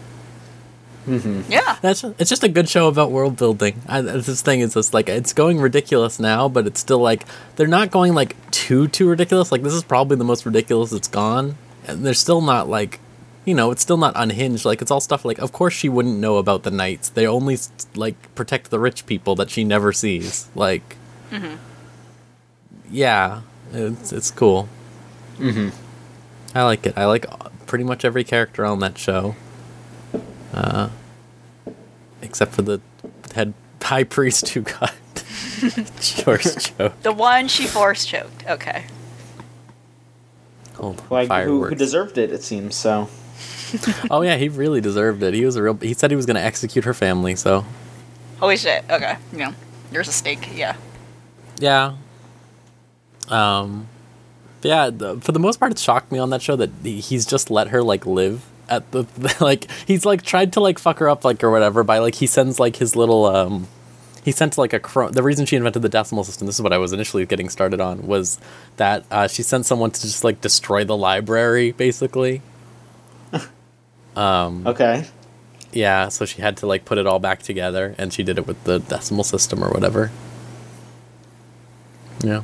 Yeah. that's it's just a good show about world building. I, this thing is just like it's going ridiculous now, but it's still like they're not going like too too ridiculous. Like this is probably the most ridiculous it's gone, and they're still not like, you know, it's still not unhinged. Like it's all stuff like, of course she wouldn't know about the knights. They only like protect the rich people that she never sees. Like, yeah, it's it's cool. Mm-hmm. I like it. I like pretty much every character on that show except for the head high priest who got George choked. The one she force choked. Okay. Hold on, Like who, fireworks. who deserved it? It seems so. oh yeah, he really deserved it. He was a real. He said he was going to execute her family. So Holy shit. Okay. You know, there's a stake. Yeah. yeah. Um, yeah. The, for the most part, it shocked me on that show that he's just let her like live at the like he's like tried to like fuck her up like or whatever by like he sends like his little um he sent like a the reason she invented the decimal system this is what i was initially getting started on was that uh, she sent someone to just like destroy the library basically. Um Okay. yeah so she had to like put it all back together and she did it with the decimal system or whatever. Yeah.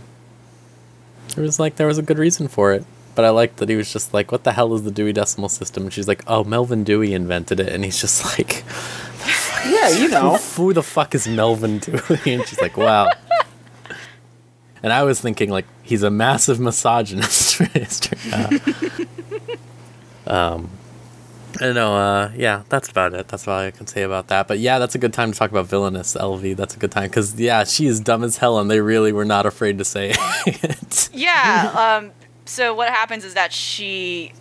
It was like there was a good reason for it but i liked that he was just like what the hell is the dewey decimal system and she's like oh melvin dewey invented it and he's just like Yeah, you know. who the fuck is Melvin Dewey? And she's like, wow. And I was thinking, like, he's a massive misogynist. uh, um, I know, uh, yeah, that's about it. That's all I can say about that. But yeah, that's a good time to talk about villainous LV. That's a good time because yeah, she is dumb as hell, and they really were not afraid to say it. Yeah. um. So what happens is that she,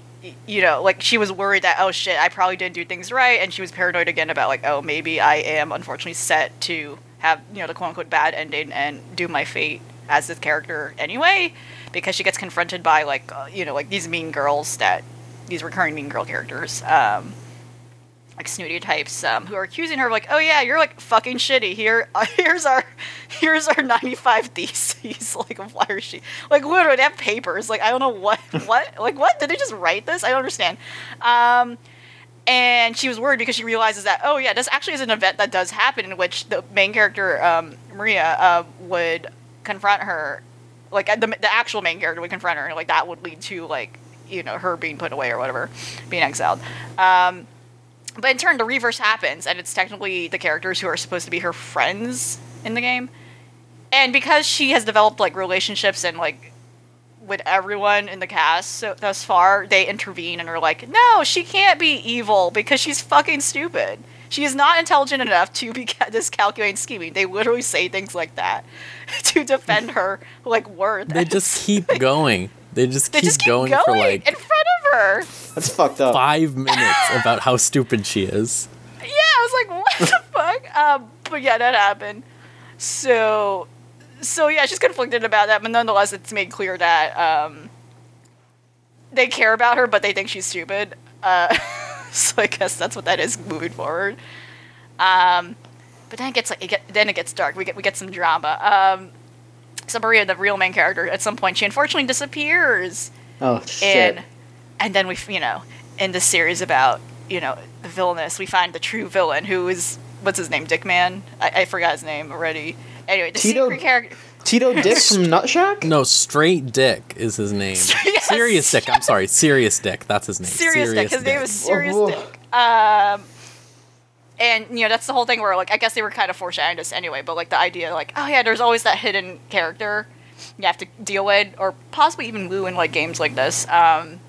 you know, like she was worried that oh shit, I probably didn't do things right, and she was paranoid again about like oh maybe I am unfortunately set to have you know the quote unquote bad ending and do my fate as this character anyway, because she gets confronted by like uh, you know like these mean girls that these recurring mean girl characters. Um, like snooty types um, who are accusing her of like, oh yeah, you're like fucking shitty. Here, uh, here's our, here's our 95 theses. like, why are she like literally they have papers? Like, I don't know what, what, like what did they just write this? I don't understand. Um, and she was worried because she realizes that oh yeah, this actually is an event that does happen in which the main character um, Maria uh, would confront her, like the the actual main character would confront her, and like that would lead to like you know her being put away or whatever, being exiled. Um, but in turn, the reverse happens, and it's technically the characters who are supposed to be her friends in the game. And because she has developed like relationships and like with everyone in the cast so, thus far, they intervene and are like, "No, she can't be evil because she's fucking stupid. She is not intelligent enough to be ca- this calculating scheming." They literally say things like that to defend her like worth. they just keep going. They just they keep just keep going, going, for like in front of her. That's fucked up. five minutes about how stupid she is. yeah, I was like, what the fuck? Um, but yeah, that happened. So, so yeah, she's conflicted about that, but nonetheless, it's made clear that um, they care about her, but they think she's stupid. Uh, so I guess that's what that is moving forward. Um, but then it gets like it get, then it gets dark. We get we get some drama. Um, so Maria, the real main character, at some point she unfortunately disappears Oh shit. and and then we you know in this series about you know, the villainous, we find the true villain who is what's his name, Dickman. I, I forgot his name already. Anyway, the Tito- secret character. Tito Dick from Nutshack? No, Straight Dick is his name. Yes. Serious Dick. I'm sorry, Serious Dick. That's his name. Serious Dick. His name is Serious Whoa. Dick. Um, and you know that's the whole thing where like I guess they were kind of foreshadowing this anyway, but like the idea like oh yeah, there's always that hidden character you have to deal with, or possibly even woo in like games like this, um,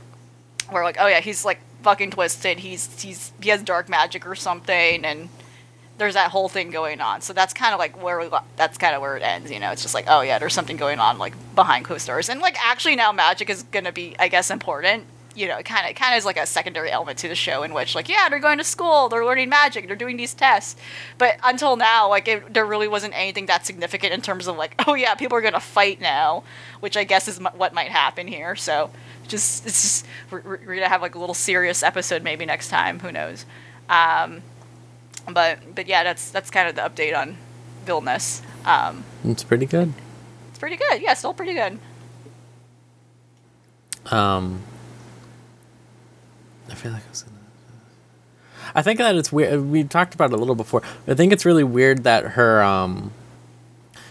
where like oh yeah, he's like fucking twisted. He's he's he has dark magic or something, and there's that whole thing going on. So that's kind of like where we, that's kind of where it ends. You know, it's just like oh yeah, there's something going on like behind closed doors, and like actually now magic is gonna be I guess important. You know, kind of kind of is like a secondary element to the show in which like yeah, they're going to school, they're learning magic, they're doing these tests, but until now like it, there really wasn't anything that significant in terms of like oh yeah, people are gonna fight now, which I guess is m- what might happen here. So just it's just we're, we're gonna have like a little serious episode maybe next time. Who knows? Um, but but yeah, that's that's kind of the update on villainous. Um, It's pretty good. it's pretty good. Yeah, still pretty good. Um, I feel like I was gonna. I think that it's weird. We talked about it a little before. I think it's really weird that her. Um,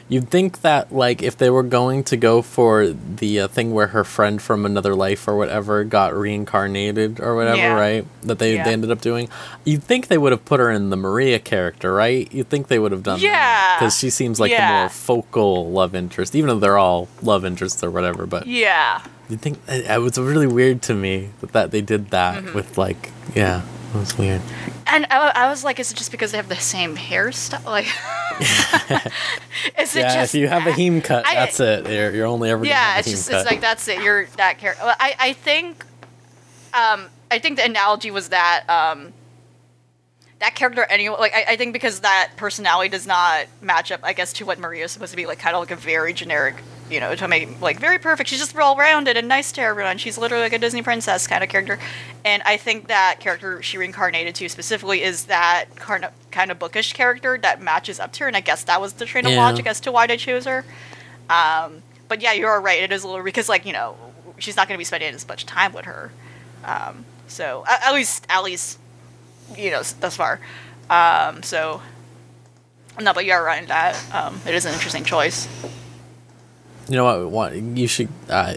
you'd think that like if they were going to go for the uh, thing where her friend from another life or whatever got reincarnated or whatever, Yeah. right? That they, Yeah. they ended up doing. You'd think they would have put her in the Maria character, right? You'd think they would have done Yeah. because she seems like the more focal love interest, even though they're all love interests or whatever. But Yeah. you think it, it was really weird to me that, that they did that Mm-hmm. with like yeah it was weird And I, I was like, is it just because they have the same hairstyle? Like, is it yeah just if you have a hime cut I- that's it you're, you're only ever gonna yeah, it's hime just cut. it's like that's it. You're that character. Well, I I think, um, I think the analogy was that um, that character anyway. Like I, I think because that personality does not match up. I guess to what Maria is supposed to be like, kind of like a very generic. You know, to make like very perfect. She's just well rounded and nice to everyone. She's literally like a Disney princess kind of character, and I think that character she reincarnated to specifically is that kind of kind of bookish character that matches up to her. And I guess that was the train of logic as to why they chose her. Um, but yeah, you're right. It is a little because like you know she's not going to be spending as much time with her. Um, so at, at least at least you know thus far. Um, so no, but you're right in that. Um, it is an interesting choice. you know what, what you should uh,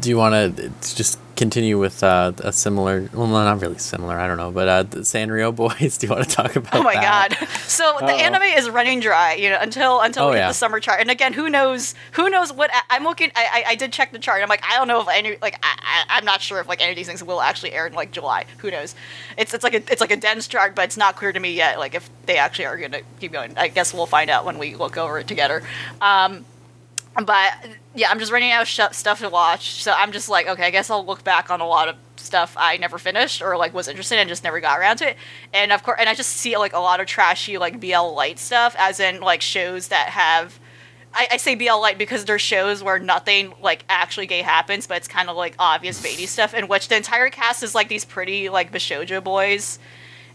do you want to just continue with uh, a similar well not really similar i don't know but uh, the sanrio boys do you want to talk about Oh my that? god! So the Uh-oh. anime is running dry, you know, until until Oh, yeah. the summer chart. And again, who knows? Who knows what? I'm looking. I, I I did check the chart. I'm like, I don't know if any like I, I I'm not sure if like any of these things will actually air in like July. Who knows? It's it's like a it's like a dense chart, but it's not clear to me yet. Like if they actually are going to keep going. I guess we'll find out when we look over it together. Um, but yeah, I'm just running out of sh- stuff to watch. So I'm just like, okay, I guess I'll look back on a lot of stuff I never finished or like was interested in and just never got around to it. And of course, and I just see like a lot of trashy like BL light stuff, as in like shows that have. I, I say BL light because there's shows where nothing like actually gay happens, but it's kind of like obvious baby stuff, in which the entire cast is like these pretty like bishojo boys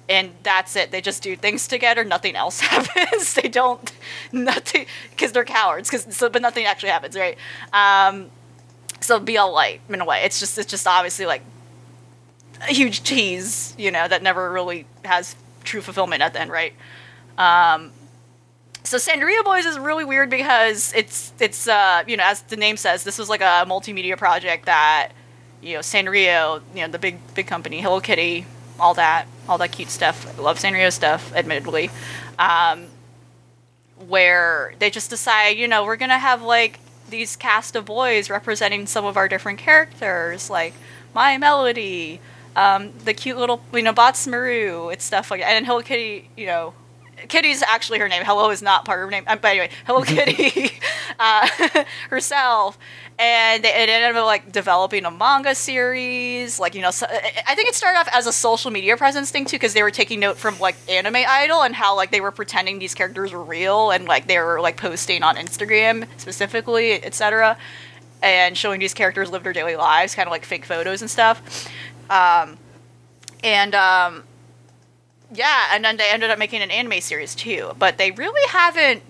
and that's it. They just do things together. Nothing else happens. they don't nothing because they're cowards. Because so, but nothing actually happens, right? Um, so all light in a way. It's just it's just obviously like a huge tease, you know, that never really has true fulfillment at the end, right? Um, so Sanrio Boys is really weird because it's it's uh you know as the name says this was like a multimedia project that you know Sanrio you know the big big company Hello Kitty all that all that cute stuff. I love Sanrio stuff admittedly. Um, where they just decide you know we're gonna have like these cast of boys representing some of our different characters like My Melody um, the cute little you know Badtz-Maru it's stuff like that. And Hello Kitty you know Kitty's actually her name. Hello is not part of her name. Uh, but anyway, Hello Kitty uh, herself, and it ended up like developing a manga series. Like you know, so, I I think it started off as a social media presence thing too, because they were taking note from like Anime Idol and how like they were pretending these characters were real and like they were like posting on Instagram specifically, etc., and showing these characters live their daily lives, kind of like fake photos and stuff. Um, and um, yeah, and then they ended up making an anime series too. But they really haven't,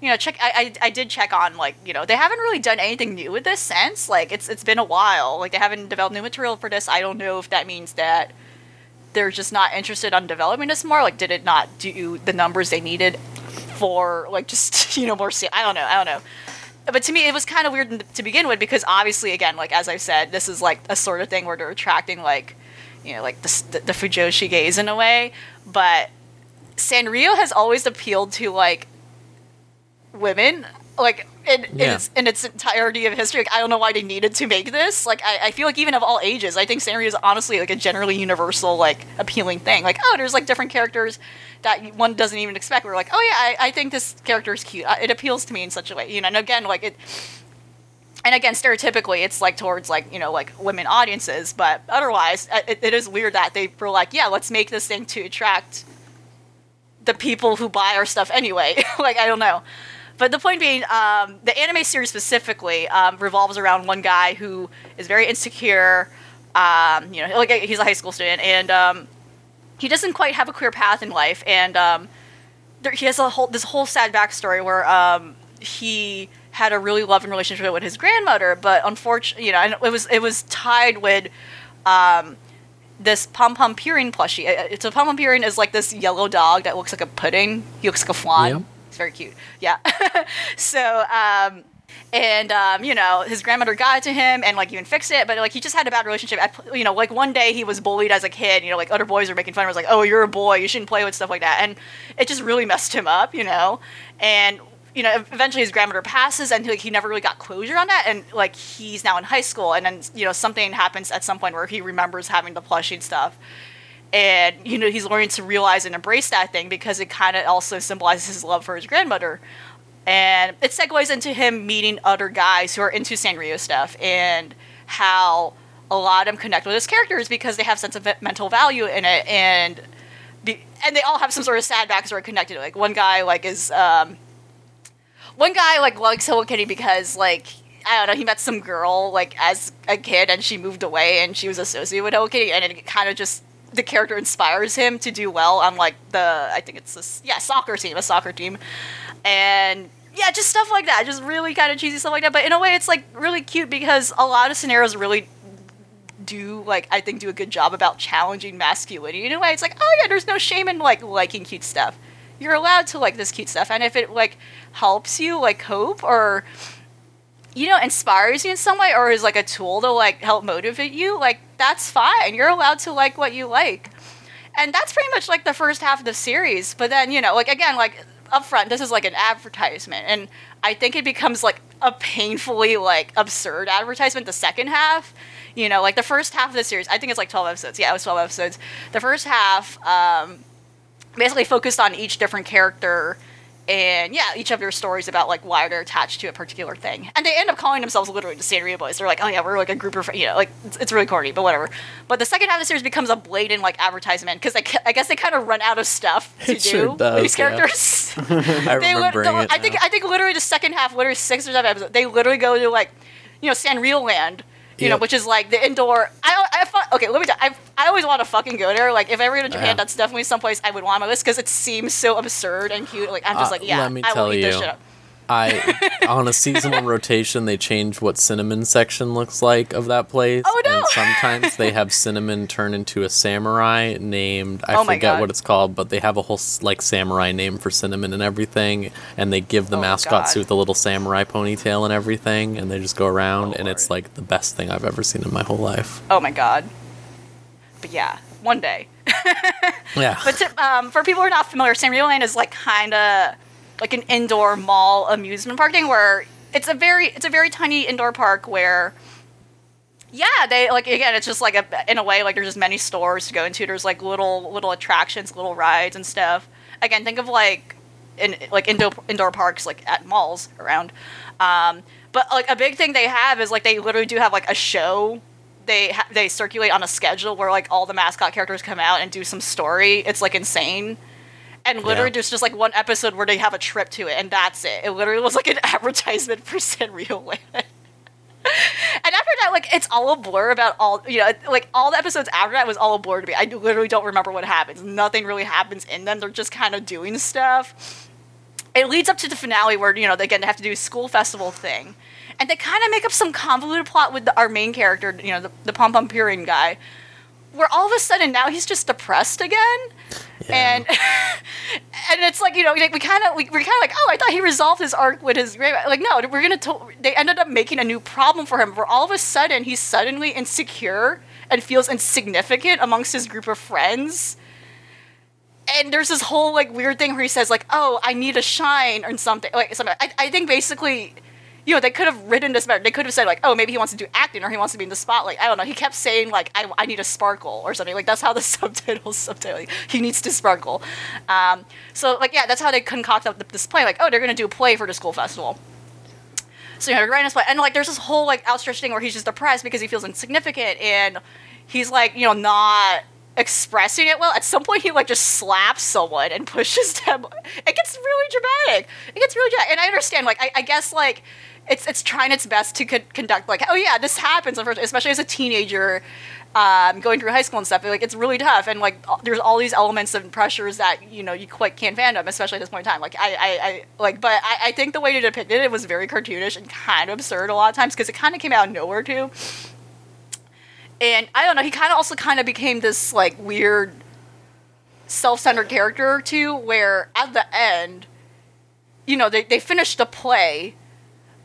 you know, check. I, I I did check on like you know they haven't really done anything new with this since. Like it's it's been a while. Like they haven't developed new material for this. I don't know if that means that they're just not interested on developing this more? Like, did it not do the numbers they needed for like just you know more? I don't know. I don't know. But to me, it was kind of weird to begin with because obviously, again, like as I said, this is like a sort of thing where they're attracting like, you know, like the the, the Fujoshi gaze in a way. But Sanrio has always appealed to like women. Like in, in, its, in its entirety of history like, i don't know why they needed to make this. Like I, I feel like even of all ages i think Sanrio is honestly like a generally universal like appealing thing. Like oh there's like different characters that one doesn't even expect. We're like oh yeah i, I think this character is cute. Uh, it appeals to me in such a way you know? And again like it and again stereotypically it's like towards like you know like women audiences but otherwise uh, it, it is weird that they were like yeah let's make this thing to attract the people who buy our stuff anyway. Like i don't know. But the point being um, the anime series specifically um, revolves around one guy who is very insecure um, you know like he's a high school student and um, he doesn't quite have a clear path in life and um, there, he has a whole this whole sad backstory where um, he had a really loving relationship with his grandmother, but unfortunately, you know, it was it was tied with um, this Pompompurin plushie. It's a Pompompurin is like this yellow dog that looks like a pudding. He looks like a flan. Yep. It's very cute. Yeah. so. Um, and um, you know his grandmother got it to him and like even fixed it but like he just had a bad relationship At, you know like one day he was bullied as a kid you know like other boys were making fun of him was like oh you're a boy you shouldn't play with stuff like that and it just really messed him up you know and you know eventually his grandmother passes and like he never really got closure on that. And like he's now in high school. And then you know something happens at some point where he remembers having the plushie and stuff. And you know he's learning to realize and embrace that thing because it kind of also symbolizes his love for his grandmother. And it segues into him meeting other guys who are into Sanrio stuff and how a lot of them connect with his characters because they have sense of mental value in it. And and they all have some sort of sad backstory connected like one guy like is um one guy like likes Hello Kitty because like I don't know, he met some girl like as a kid and she moved away and she was associated with Hello Kitty and it kind of just the character inspires him to do well on like the I think it's this yeah soccer team a soccer team. And yeah just stuff like that just really kind of cheesy stuff like that. But in a way it's like really cute because a lot of scenarios really do like I think do a good job about challenging masculinity in a way. It's like oh yeah there's no shame in like liking cute stuff you're allowed to like this cute stuff and if it like helps you like cope or you know inspires you in some way or is like a tool to like help motivate you like that's fine. You're allowed to like what you like. And that's pretty much like the first half of the series but then you know like again like up front this is like an advertisement and i think it becomes like a painfully like absurd advertisement the second half. You know like the first half of the series i think it's like 12 episodes. Yeah it was 12 episodes. The first half um basically focused on each different character and yeah, each of their stories about like why they're attached to a particular thing, and they end up calling themselves literally the Sanrio Boys. They're like, oh yeah, we're like a group of you know, like it's, it's really corny, but whatever. But the second half of the series becomes a blatant like advertisement because I guess they kind of run out of stuff to It do sure does, these yeah. characters. I they remember lit- it. I think now. I think literally the second half, literally six or seven episodes, they literally go to like, you know, Sanrio Land. You know, which is like the indoor. I, I, okay. Let me. Tell, I, I always want to fucking go there. Like, if I ever go to Japan, Yeah. that's definitely someplace I would want on my list because it seems so absurd and cute. Like, I'm just Uh, like, yeah, let me I tell will eat this shit up. I on a season one rotation they change what cinnamon section looks like of that place. Oh, no! And sometimes they have cinnamon turn into a samurai named I Oh forget what it's called, but they have a whole like samurai name for cinnamon and everything, and they give the Oh, mascot God. suit the little samurai ponytail and everything, and they just go around, Oh, and it's like the best thing I've ever seen in my whole life. Oh my god. But yeah, one day. Yeah. But to, um, for people who are not familiar, Sanrio Land is like kind of like an indoor mall amusement park thing where it's a very it's a very tiny indoor park where yeah they like again it's just like a in a way like there's just many stores to go into. There's like little little attractions little rides and stuff. Again think of like in like indoor indoor parks like at malls around. Um, but like a big thing they have is like they literally do have like a show. They ha- they circulate on a schedule where like all the mascot characters come out and do some story. It's like insane and literally Yeah. there's just like one episode where they have a trip to it and that's it it literally was like an advertisement for Sanrio Land and after that, like it's all a blur about all you know, like all the episodes after that was all a blur to me. I literally don't remember what happens. Nothing really happens in them. They're just kind of doing stuff. It leads up to the finale where you know they again have to do a school festival thing, and they kind of make up some convoluted plot with the, our main character, you know, the, the Pompompurin guy, where all of a sudden now he's just depressed again. Yeah. And and it's like you know we kind of we, we're kind of like oh I thought he resolved his arc with his like no we're gonna to- they ended up making a new problem for him where all of a sudden he's suddenly insecure and feels insignificant amongst his group of friends and there's this whole like weird thing where he says like oh I need a shine or something like something I, I think basically you know, they could have written this better. They could have said like, oh, maybe he wants to do acting or he wants to be in the spotlight. I don't know. He kept saying like, I, I need a sparkle or something. Like that's how the subtitles subtitle. Like, he needs to sparkle. Um, so like yeah, that's how they concoct up this play. Like oh, they're gonna do a play for the school festival. So you know, this play, and like there's this whole like outstretched thing where he's just depressed because he feels insignificant, and he's like you know not expressing it well. At some point, he like just slaps someone and pushes them. It gets really dramatic. It gets really dramatic, and I understand. Like I, I guess like it's it's trying its best to co- conduct like oh yeah this happens especially as a teenager um, going through high school and stuff like it's really tough and like there's all these elements and pressures that you know you quite can't fandom especially at this point in time like I, I, I like but I, I think the way to depict it it was very cartoonish and kind of absurd a lot of times because it kind of came out of nowhere too. And I don't know he kind of also kind of became this like weird self-centered character too where at the end you know they, they finished the play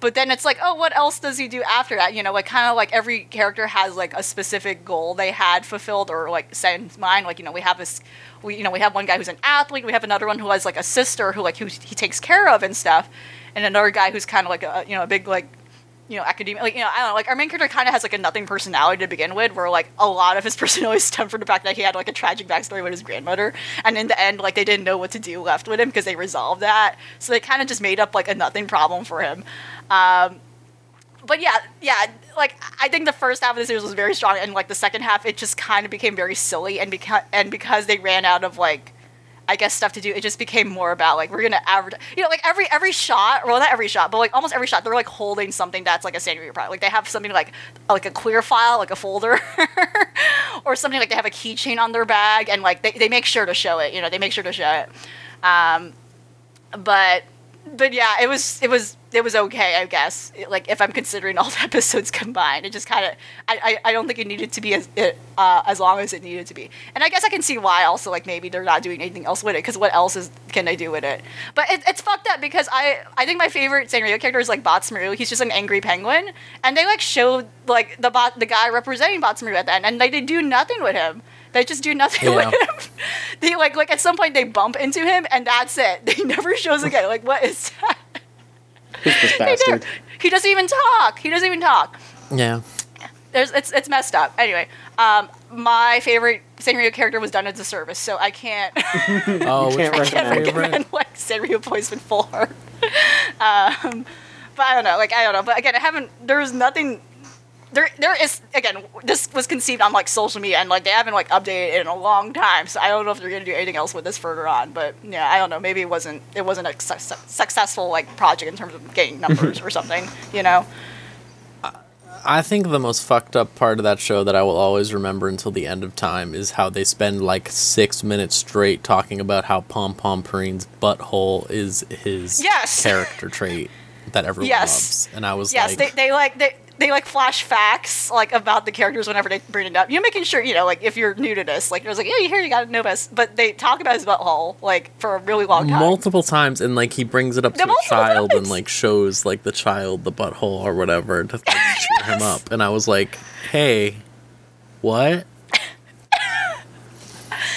but then it's like, oh, what else does he do after that? You know, like kind of like every character has like a specific goal they had fulfilled or like set in mind. Like you know, we have this, we you know we have one guy who's an athlete. We have another one who has like a sister who like who he takes care of and stuff, and another guy who's kind of like a you know a big like you know, academia. Like, you know, I don't know. Like, our main character kind of has like a nothing personality to begin with, where like a lot of his personality stemmed from the fact that he had like a tragic backstory with his grandmother, and in the end, like they didn't know what to do left with him because they resolved that. So they kind of just made up like a nothing problem for him. Um, but yeah, yeah, like I think the first half of the series was very strong, and like the second half, it just kind of became very silly, and because and because they ran out of like I guess stuff to do. It just became more about like we're gonna average, you know, like every every shot, well not every shot, but like almost every shot, they're like holding something that's like a Sanrio product. Like they have something like like a clear file, like a folder, or something like they have a keychain on their bag, and like they, they make sure to show it. You know, they make sure to show it. Um, but but yeah, it was it was it was okay, I guess. Like if I'm considering all the episodes combined, it just kind of I, I, I don't think it needed to be as it, uh, as long as it needed to be. And I guess I can see why also like maybe they're not doing anything else with it because what else is can they do with it? But it, it's fucked up because I I think my favorite Sanrio character is like Badtz-Maru. He's just an angry penguin, and they like show like the bot the guy representing Badtz-Maru at the end, and they do nothing with him. They just do nothing Yeah. with him. They like like at some point they bump into him and that's it. They never shows again. Like what is that? Who's this bastard? He doesn't even talk. He doesn't even talk. Yeah. There's it's it's messed up. Anyway, um, my favorite Sanrio character was done as a service, so I can't Oh, You which can't one's can't your recommend. favorite? recommend like Sanrio Poison Full Heart. um, but I don't know. Like I don't know. But again, I haven't. There's nothing. There, there is again. This was conceived on like social media, and like they haven't like updated it in a long time. So I don't know if they're gonna do anything else with this further on. But yeah, I don't know. Maybe it wasn't. It wasn't a su- su- successful like project in terms of getting numbers or something. You know. I think the most fucked up part of that show that I will always remember until the end of time is how they spend like six minutes straight talking about how Pompompurin's butthole is his Yes. character trait that everyone Yes. loves. And I was Yes, like, they, they like they they like flash facts like about the characters whenever they bring it up. You're making sure you know like if you're new to this, like there's like yeah you hear you gotta know this, but they talk about his butthole like for a really long time. multiple times and like he brings it up Yeah, to a child and like shows like the child the butthole or whatever to like, cheer him up and i was like hey what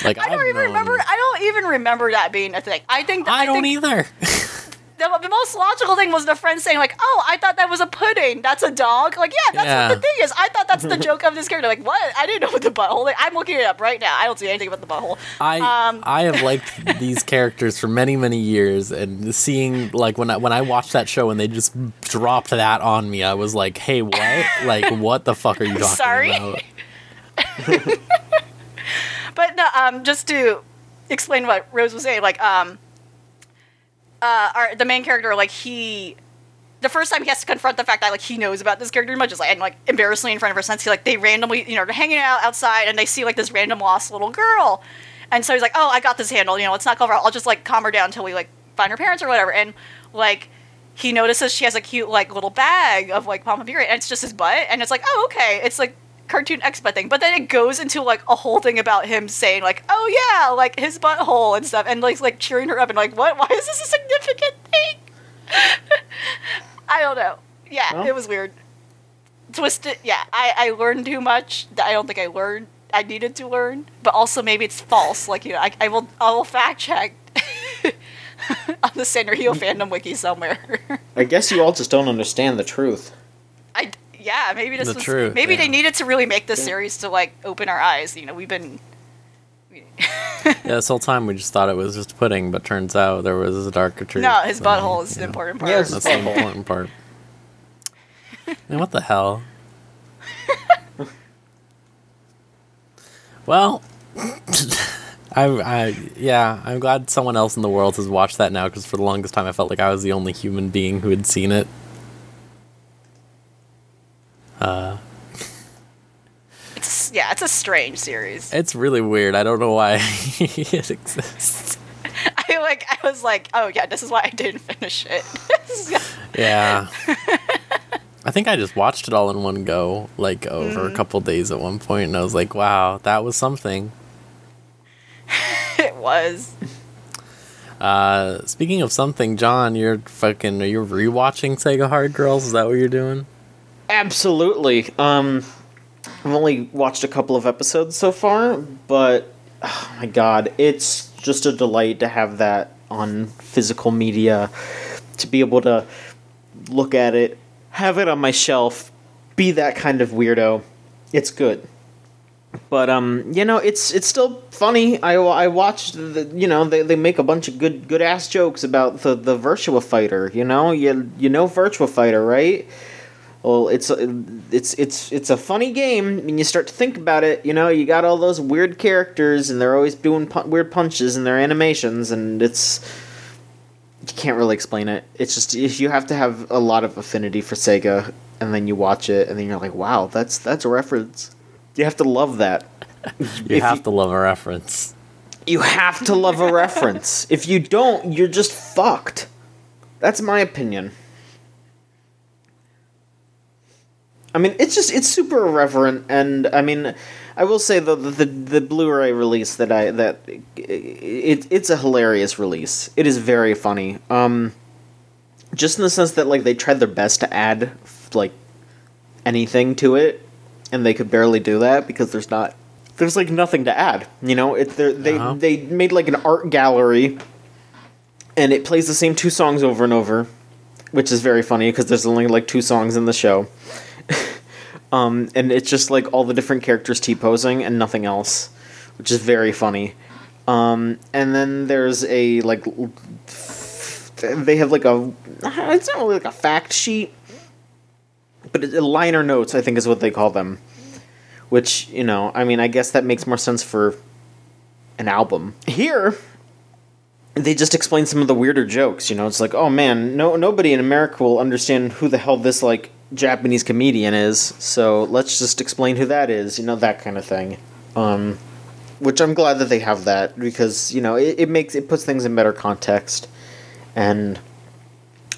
like I don't I've even known- remember. I don't even remember that being a thing. I think i don't think either The, the most logical thing was the friend saying like, "Oh, I thought that was a pudding. That's a dog." Like, yeah, that's Yeah. what the thing is. I thought that's the joke of this character. Like, what? I didn't know what the butthole. Like, I'm looking it up right now. I don't see anything about the butthole. i Um, i have liked these characters for many many years and seeing like when i when i watched that show and they just dropped that on me i was like hey what like what the fuck are you talking about? Sorry? about But no, um, just to explain what Rose was saying, like, um, uh, our, the main character, like, he, the first time he has to confront the fact that, like, he knows about this character much, is like, and, like, embarrassingly in front of her sense, he, like, they randomly, you know, they're hanging out outside and they see, like, this random lost little girl. And so he's like, oh, I got this handle you know, let's not over, I'll just, like, calm her down until we, like, find her parents or whatever. And, like, he notices she has a cute, like, little bag of, like, Pomapuri, and it's just his butt. And it's like, oh, okay. It's like, cartoon X-Men thing, but then it goes into like a whole thing about him saying like, "Oh yeah, like his butthole and stuff," and like like cheering her up and like, "What? Why is this a significant thing?" I don't know. Yeah, Well. it was weird. Twisted. Yeah, I I learned too much. that I don't think I learned. I needed to learn, but also maybe it's false. Like you know, I, I will I will fact check on the Sanrio mm. fandom wiki somewhere. I guess you all just don't understand the truth. I yeah, maybe this The was truth, maybe yeah. they needed to really make this Yeah. series to like open our eyes. You know, we've been Yeah, this whole time we just thought it was just pudding, but turns out there was a darker truth. no, his than, butthole is you the know, important part. Yeah, it's- That's the important part. Man, what the hell? well, I, I, yeah, I'm glad someone else in the world has watched that now because for the longest time I felt like I was the only human being who had seen it. Uh, It's, yeah, it's a strange series. it's really weird. I don't know why it exists. I like I was like, oh yeah, this is why I didn't finish it. Yeah. I think I just watched it all in one go, like over a couple days at one point, and I was like, wow, that was something. it was. Uh, speaking of something, John, you're fucking, are you rewatching Sega Hard Girls? Is that what you're doing? Absolutely. Um, I've only watched a couple of episodes so far, but oh my god, it's just a delight to have that on physical media, to be able to look at it, have it on my shelf, be that kind of weirdo. It's good. But um, you know, it's it's still funny. I, I watched the you know they, they make a bunch of good good ass jokes about the the Virtua Fighter. You know you you know Virtua Fighter right? Well, it's it's it's it's a funny game, and you start to think about it. You know, you got all those weird characters, and they're always doing pu- weird punches in their animations, and it's you can't really explain it. It's just you have to have a lot of affinity for Sega, and then you watch it, and then you're like, wow, that's that's a reference. You have to love that. You If have you- to love a reference. You have to love a reference. If you don't, you're just fucked. That's my opinion. I mean, it's just it's super irreverent, and I mean, I will say the the, the Blu-ray release that I that it it's a hilarious release. It is very funny. Um, just in the sense that like they tried their best to add like anything to it, and they could barely do that because there's not there's like nothing to add. You know, it they're- Uh-huh. they made like an art gallery, and it plays the same two songs over and over, which is very funny because there's only like two songs in the show. Um, and it's just like all the different characters T posing and nothing else, which is very funny. Um, and then there's a like they have like a it's not really like a fact sheet, but it, liner notes I think is what they call them. Which you know i mean i guess that makes more sense for an album. Here they just explain some of the weirder jokes you know? It's like oh man no nobody in america will understand who the hell this like japanese comedian is so let's just explain who that is you know that kind of thing. Um which i'm glad that they have that because you know it, it makes it puts things in better context. And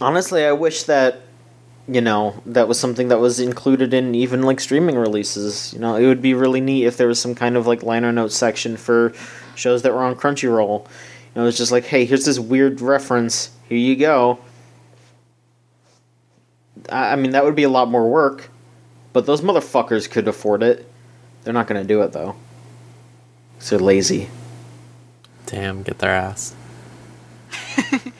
honestly i wish that you know that was something that was included in even like streaming releases. You know it would be really neat if there was some kind of like liner notes section for shows that were on crunchyroll. You know it's just like hey here's this weird reference. Here you go i, I mean that would be a lot more work but those motherfuckers could afford it they're not going to do it though. they're lazy Damn, get their ass.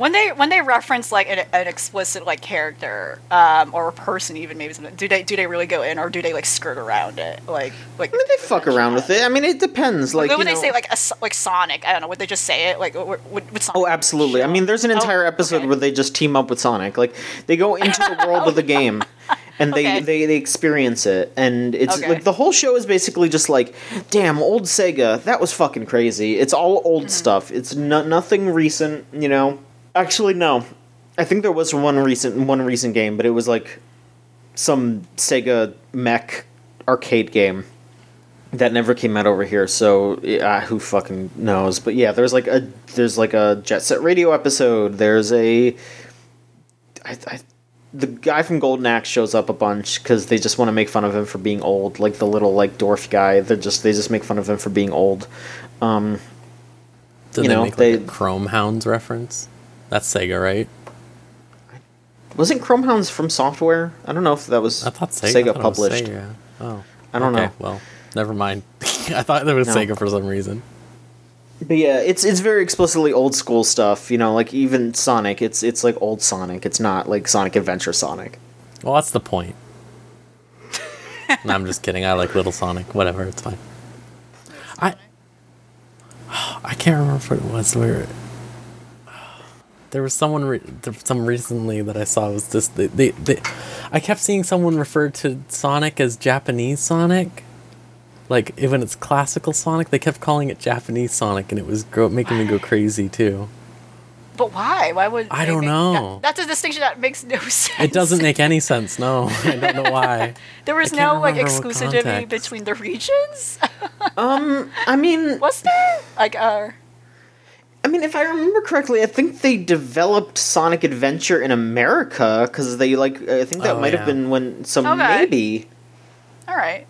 When they when they reference like an, an explicit like character um, or a person even maybe something do they do they really go in or do they like skirt around it like like i mean they fuck around with it i mean it depends like when they know- say like a, like Sonic, I don't know. Would they just say it like would, would, would Sonic Oh, absolutely. I mean, there's an Oh, entire episode okay. where they just team up with Sonic. Like they go into the world of the game, and they, Okay. they they experience it, and it's Okay. like the whole show is basically just like, damn, old Sega, that was fucking crazy. It's all old Mm-hmm. stuff. It's no, nothing recent, you know. Actually, no. I think there was one recent one recent game, but it was like some Sega mech arcade game that never came out over here so uh, who fucking knows but yeah there's like a there's like a jet set radio episode there's a I, I the guy from Golden Axe shows up a bunch because they just want to make fun of him for being old, like the little like dwarf guy. They just they just make fun of him for being old. Um, Did You they know, make like a they- Chrome Hounds reference? That's Sega, right? wasn't Chrome Hounds FromSoftware? I don't know if that was I thought Sega, Sega I thought it was published. Sega. Oh, I don't okay, know. Well, never mind. I thought there was No. Sega for some reason. But yeah, it's it's very explicitly old school stuff. You know, like even Sonic, it's it's like old Sonic. It's not like Sonic Adventure Sonic. Well, that's the point. no, I'm just kidding. I like Little Sonic. Whatever, it's fine. I I can't remember what it was. Where there was someone re- some recently that I saw was this. They, they, they I kept seeing someone refer to Sonic as Japanese Sonic. Like even it's classical Sonic, they kept calling it Japanese Sonic, and it was gro- making me go crazy too. But why? Why would I don't make- know. that- that's a distinction that makes no sense. It doesn't make any sense. No, I don't know why. There was no like exclusivity between the regions. Um, I mean, Was there? Like, uh, I mean, if I remember correctly, I think they developed Sonic Adventure in America because they like. I think that Oh, might yeah. have been when. So Okay. maybe all right.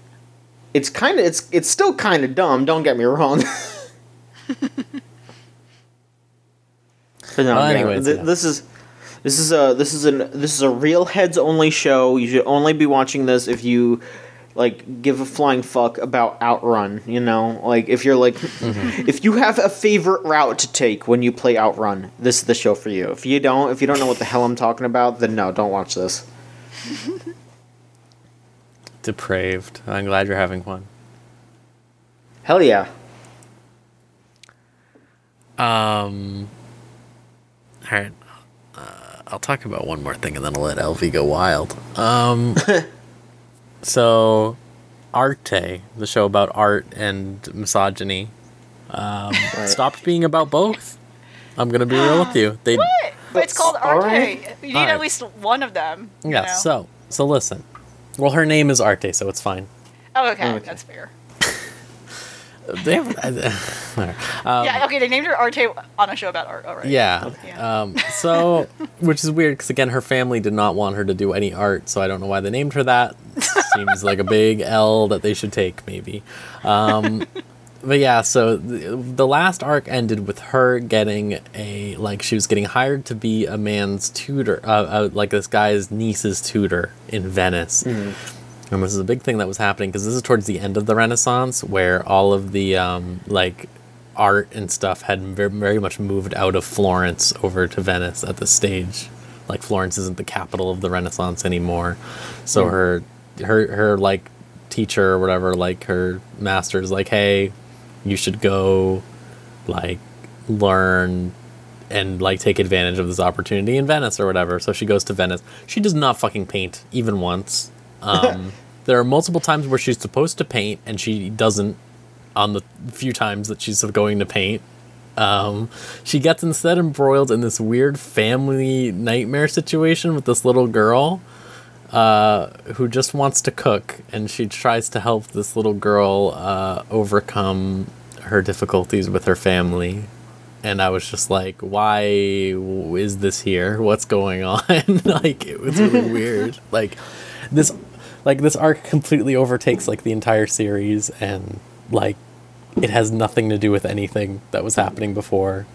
it's kind of it's it's still kind of dumb. Don't get me wrong. but no, Well, yeah, anyways, th- yeah. this is this is a this is an this is a real heads only show. You should only be watching this if you like give a flying fuck about Outrun. You know, like if you're like Mm-hmm. if you have a favorite route to take when you play Outrun, this is the show for you. If you don't, if you don't know what the hell I'm talking about, then no, don't watch this. Depraved. I'm glad you're having fun. Hell yeah. Um. All right. Uh, I'll talk about one more thing and then I'll let Elvie go wild. Um. so, Arte, the show about art and misogyny, um, Right. stopped being about both. I'm gonna be real with you. They What? But it's called Arte. right. You need All right. at least one of them. you yeah. know? So so listen. Well, her name is Arte, so it's fine. Oh, okay. Okay. That's fair. They have, um, yeah. Okay. They named her Arte on a show about art. All right. Yeah. Yeah. Um, so, which is weird because again, her family did not want her to do any art, so I don't know why they named her that. Seems like a big L that they should take, maybe. Um, but yeah, so the, the last arc ended with her getting a like she was getting hired to be a man's tutor, uh, uh, like this guy's niece's tutor in Venice. And this is a big thing that was happening because this is towards the end of the Renaissance, where all of the um, like art and stuff had very, very much moved out of Florence over to Venice at this stage. Like Florence isn't the capital of the Renaissance anymore, so her her her like teacher or whatever, like her master is like, hey, you should go, like learn and like take advantage of this opportunity in Venice or whatever. So she goes to Venice. She does not fucking paint even once. Um, there are multiple times where she's supposed to paint and she doesn't. On the few times that she's going to paint, um, she gets instead embroiled in this weird family nightmare situation with this little girl uh, who just wants to cook, and she tries to help this little girl uh, overcome her difficulties with her family. And I was just like, why is this here? What's going on? like, it was really weird. Like, this, like this arc completely overtakes like the entire series, and like, it has nothing to do with anything that was happening before.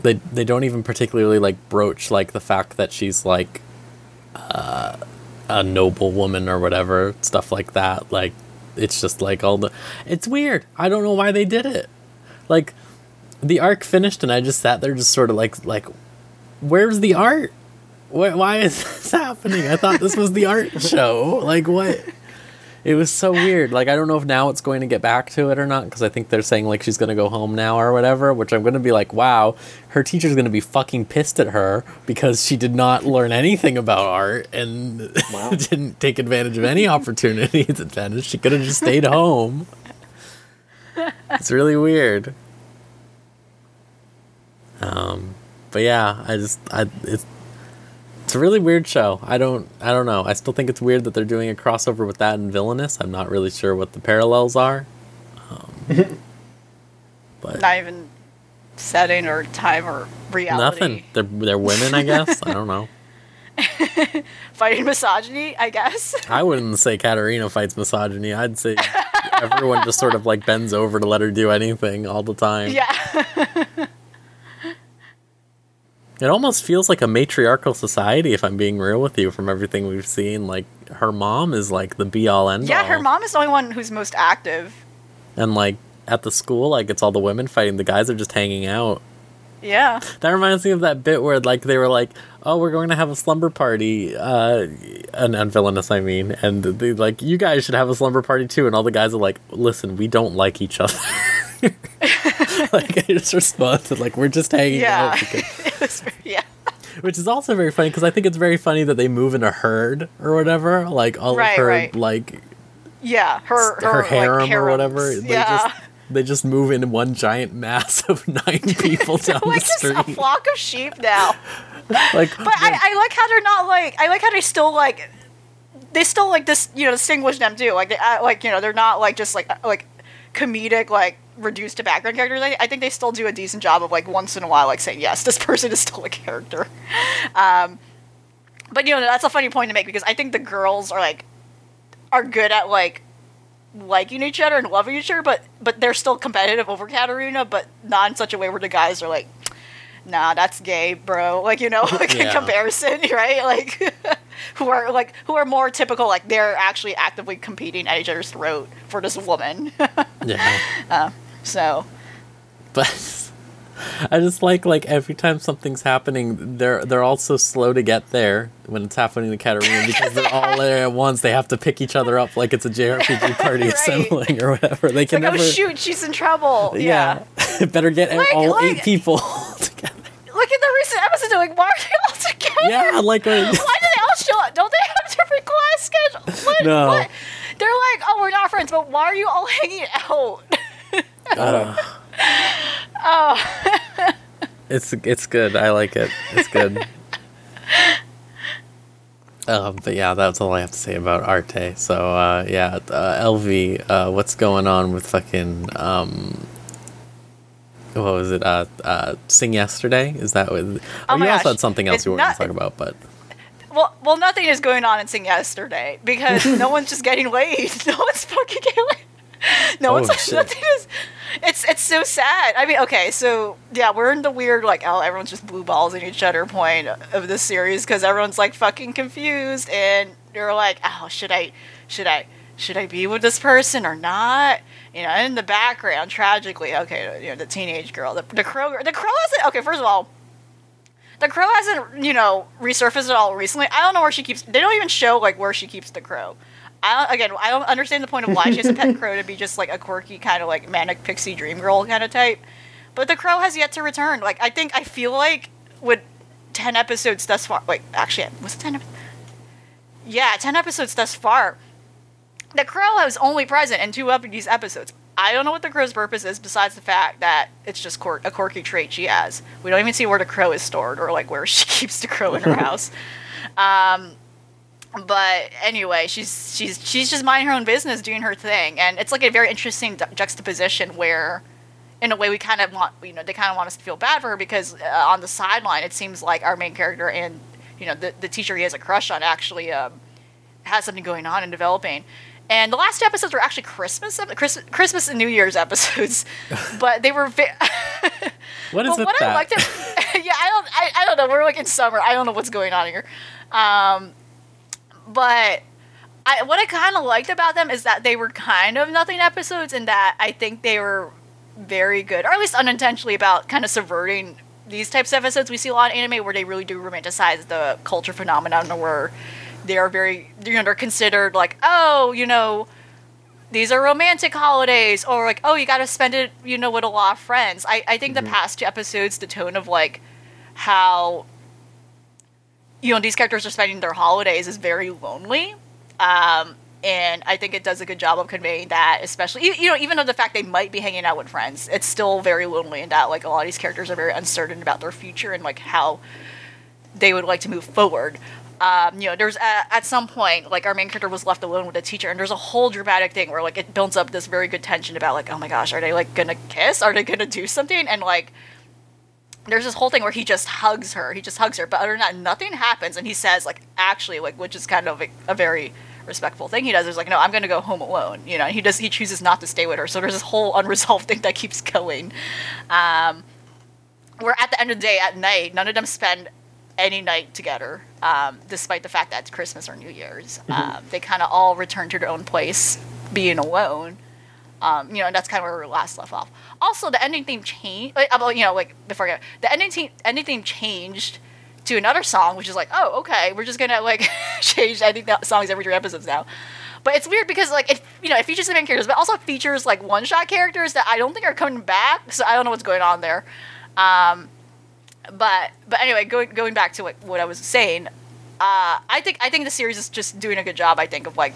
They they don't even particularly like broach like the fact that she's like a noble woman or whatever stuff like that like it's just like all the it's weird. I don't know why they did it. Like the arc finished and i just sat there just sort of like like where's the art? Why, why is this happening? I thought this was the art show. Like what it was so weird like i don't know if now it's going to get back to it or not because i think they're saying like she's going to go home now or whatever which i'm going to be like wow her teacher's going to be fucking pissed at her because she did not learn anything about art and Wow. didn't take advantage of any opportunities Venice. She could have just stayed home. It's really weird. Um, but yeah, I just I it's it's a really weird show. I don't I don't know. I still think it's weird that they're doing a crossover with that and Villainess. I'm not really sure what the parallels are. Um, but Not even setting or time or reality. nothing. They're they're women, I guess. I don't know. fighting misogyny, I guess. I wouldn't say Katarina fights misogyny. I'd say everyone just sort of like bends over to let her do anything all the time. Yeah. It almost feels like a matriarchal society, if I'm being real with you, from everything we've seen. Like her mom is like the be all end all. yeah, her mom is the only one who's most active. And like at the school, like it's all the women fighting. The guys are just hanging out. Yeah. That reminds me of that bit where like they were like, "Oh, we're going to have a slumber party," uh, and, and Villainess, I mean, and they like, "You guys should have a slumber party too," and all the guys are like, "Listen, we don't like each other." like I just responded like, "We're just hanging Yeah. out," because, very- yeah. which is also very funny because I think it's very funny that they move in a herd or whatever, like all Right, of her right. like Yeah. Her her, her like, harem or whatever. harems. They Yeah. just they just move in one giant mass of nine people down like the just a flock of sheep now. Like, But I, I like how they're not like I like how they still like they still like this you know distinguish them too like they uh, like you know they're not like just like uh, like comedic like reduced to background characters. I, I think they still do a decent job of like once in a while like saying yes this person is still a character. Um, but you know that's a funny point to make because I think the girls are like are good at like liking each other and loving each other, but but they're still competitive over Katarina, but not in such a way where the guys are like, nah, that's gay, bro. Like you know, like in comparison, right? Like who are like who are more typical, like they're actually actively competing at each other's throat for this woman. yeah. so but I just like like every time something's happening, they're they're all so slow to get there when it's happening to Katarina because they're all there at once. They have to pick each other up like it's a JRPG party Right. assembling or whatever. They can like, never. oh shoot, she's in trouble. Yeah. Yeah, better get Like- all like- eight people together. Look at the recent episode. Like, why are they all together? Yeah, like uh, Don't they have different class schedules? What? No. What? They're like, oh, we're not friends, but why are you all hanging out? uh, it's it's good. I like it. It's good. Um, but yeah, that's all I have to say about Arte. So uh, yeah, uh, Elvie, uh, what's going on with fucking um, what was it? Uh, uh, Sing yesterday? Is that what? Oh, Oh you my also had something else It's you wanted not- to talk about, but Well, well, nothing is going on in Sing yesterday because no one's just getting laid. No one's fucking getting laid. No Oh, one's shit. nothing is. It's it's so sad. I mean, okay, so yeah, we're in the weird like oh everyone's just blue balls in each other point of this series because everyone's like fucking confused and they're like oh should I should I should I be with this person or not? You know, in the background, tragically, okay, you know the teenage girl, the the crow, girl the crow hasn't. Okay, first of all, the crow hasn't, you know, resurfaced at all recently. I don't know where she keeps. They don't even show like where she keeps the crow. I don't, again, I don't understand the point of why she has a pet crow to be just like a quirky kind of like manic pixie dream girl kind of type. But the crow has yet to return. Like I think I feel like with ten episodes thus far. Wait, actually, was it ten? ep- Yeah, ten episodes thus far. The crow was only present in two of these episodes. I don't know what the crow's purpose is besides the fact that it's just a quirky trait she has. We don't even see where the crow is stored or like where she keeps the crow in her house. Um, but anyway, she's she's she's just minding her own business, doing her thing, and it's like a very interesting ju- juxtaposition where, in a way, we kind of want you know they kind of want us to feel bad for her because uh, on the sideline it seems like our main character and you know the the teacher he has a crush on actually um, has something going on and developing. And the last two episodes were actually Christmas, ep- Christmas, Christmas and New Year's episodes, but they were. Vi- what is but with what that? I liked it, yeah, I don't, I, I don't know. We're like in summer. I don't know what's going on here. Um, but I, what I kind of liked about them is that they were kind of nothing episodes, and that I think they were very good, or at least unintentionally, about kind of subverting these types of episodes. We see a lot in anime where they really do romanticize the culture phenomenon, where they are very, you know, they're considered like, oh, you know, these are romantic holidays, or like, oh, you got to spend it, you know, with a lot of friends. I, I think the past two episodes, the tone of like how you know these characters are spending their holidays is very lonely. Um, and i think it does a good job of conveying that especially you, you know even though the fact they might be hanging out with friends it's still very lonely in that like a lot of these characters are very uncertain about their future and like how they would like to move forward um, you know there's a, at some point like our main character was left alone with a teacher and there's a whole dramatic thing where like it builds up this very good tension about like oh my gosh are they like gonna kiss are they gonna do something and like there's this whole thing where he just hugs her. He just hugs her, but other than that, nothing happens. And he says, like, actually, like, which is kind of a, a very respectful thing he does. Is like, no, I'm to go home alone. You know, he does. He chooses not to stay with her. So there's this whole unresolved thing that keeps going. Um, where at the end of the day, at night, none of them spend any night together, um, despite the fact that it's Christmas or New Year's. Um, they kind of all return to their own place, being alone. Um, you know, and that's kind of where we last left off. Also, the ending theme changed. Like, about you know, like before I go, the ending theme ending theme changed to another song, which is like, oh, okay, we're just gonna like change ending th- songs every three episodes now. But it's weird because like it, you know, it features the main characters, but also features like one shot characters that I don't think are coming back. So I don't know what's going on there. Um, but but anyway, going going back to what, what I was saying, uh, I think I think the series is just doing a good job. I think of like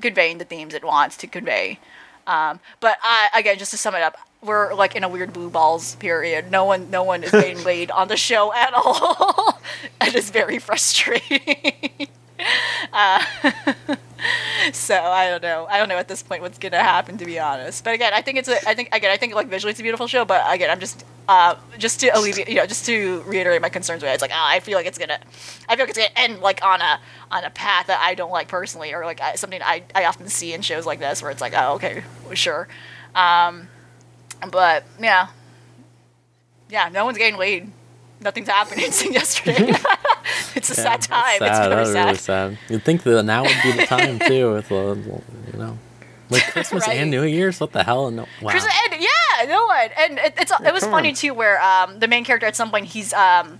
conveying the themes it wants to convey. Um, but I, again, just to sum it up, we're like in a weird blue balls period. No one, no one is getting laid on the show at all. it is very frustrating. uh, so I don't know. I don't know at this point what's gonna happen, to be honest. But again, I think it's a. I think again, I think like visually it's a beautiful show. But again, I'm just, uh, just to alleviate, you know, just to reiterate my concerns it. It's like, ah, I feel like it's gonna, I feel like it's gonna end like on a on a path that I don't like personally, or like I, something I I often see in shows like this where it's like, oh, okay, sure. Um, but yeah, yeah, no one's getting laid. Nothing's happening since yesterday. it's a Yeah, sad time. That's It's very sad. really sad. You'd think that now would be the time too, with uh, you know, like Christmas Right. and New Year's. What the hell? No, wow. Christmas, and yeah, no one, and it, it's it was funny on. too, where um the main character at some point he's um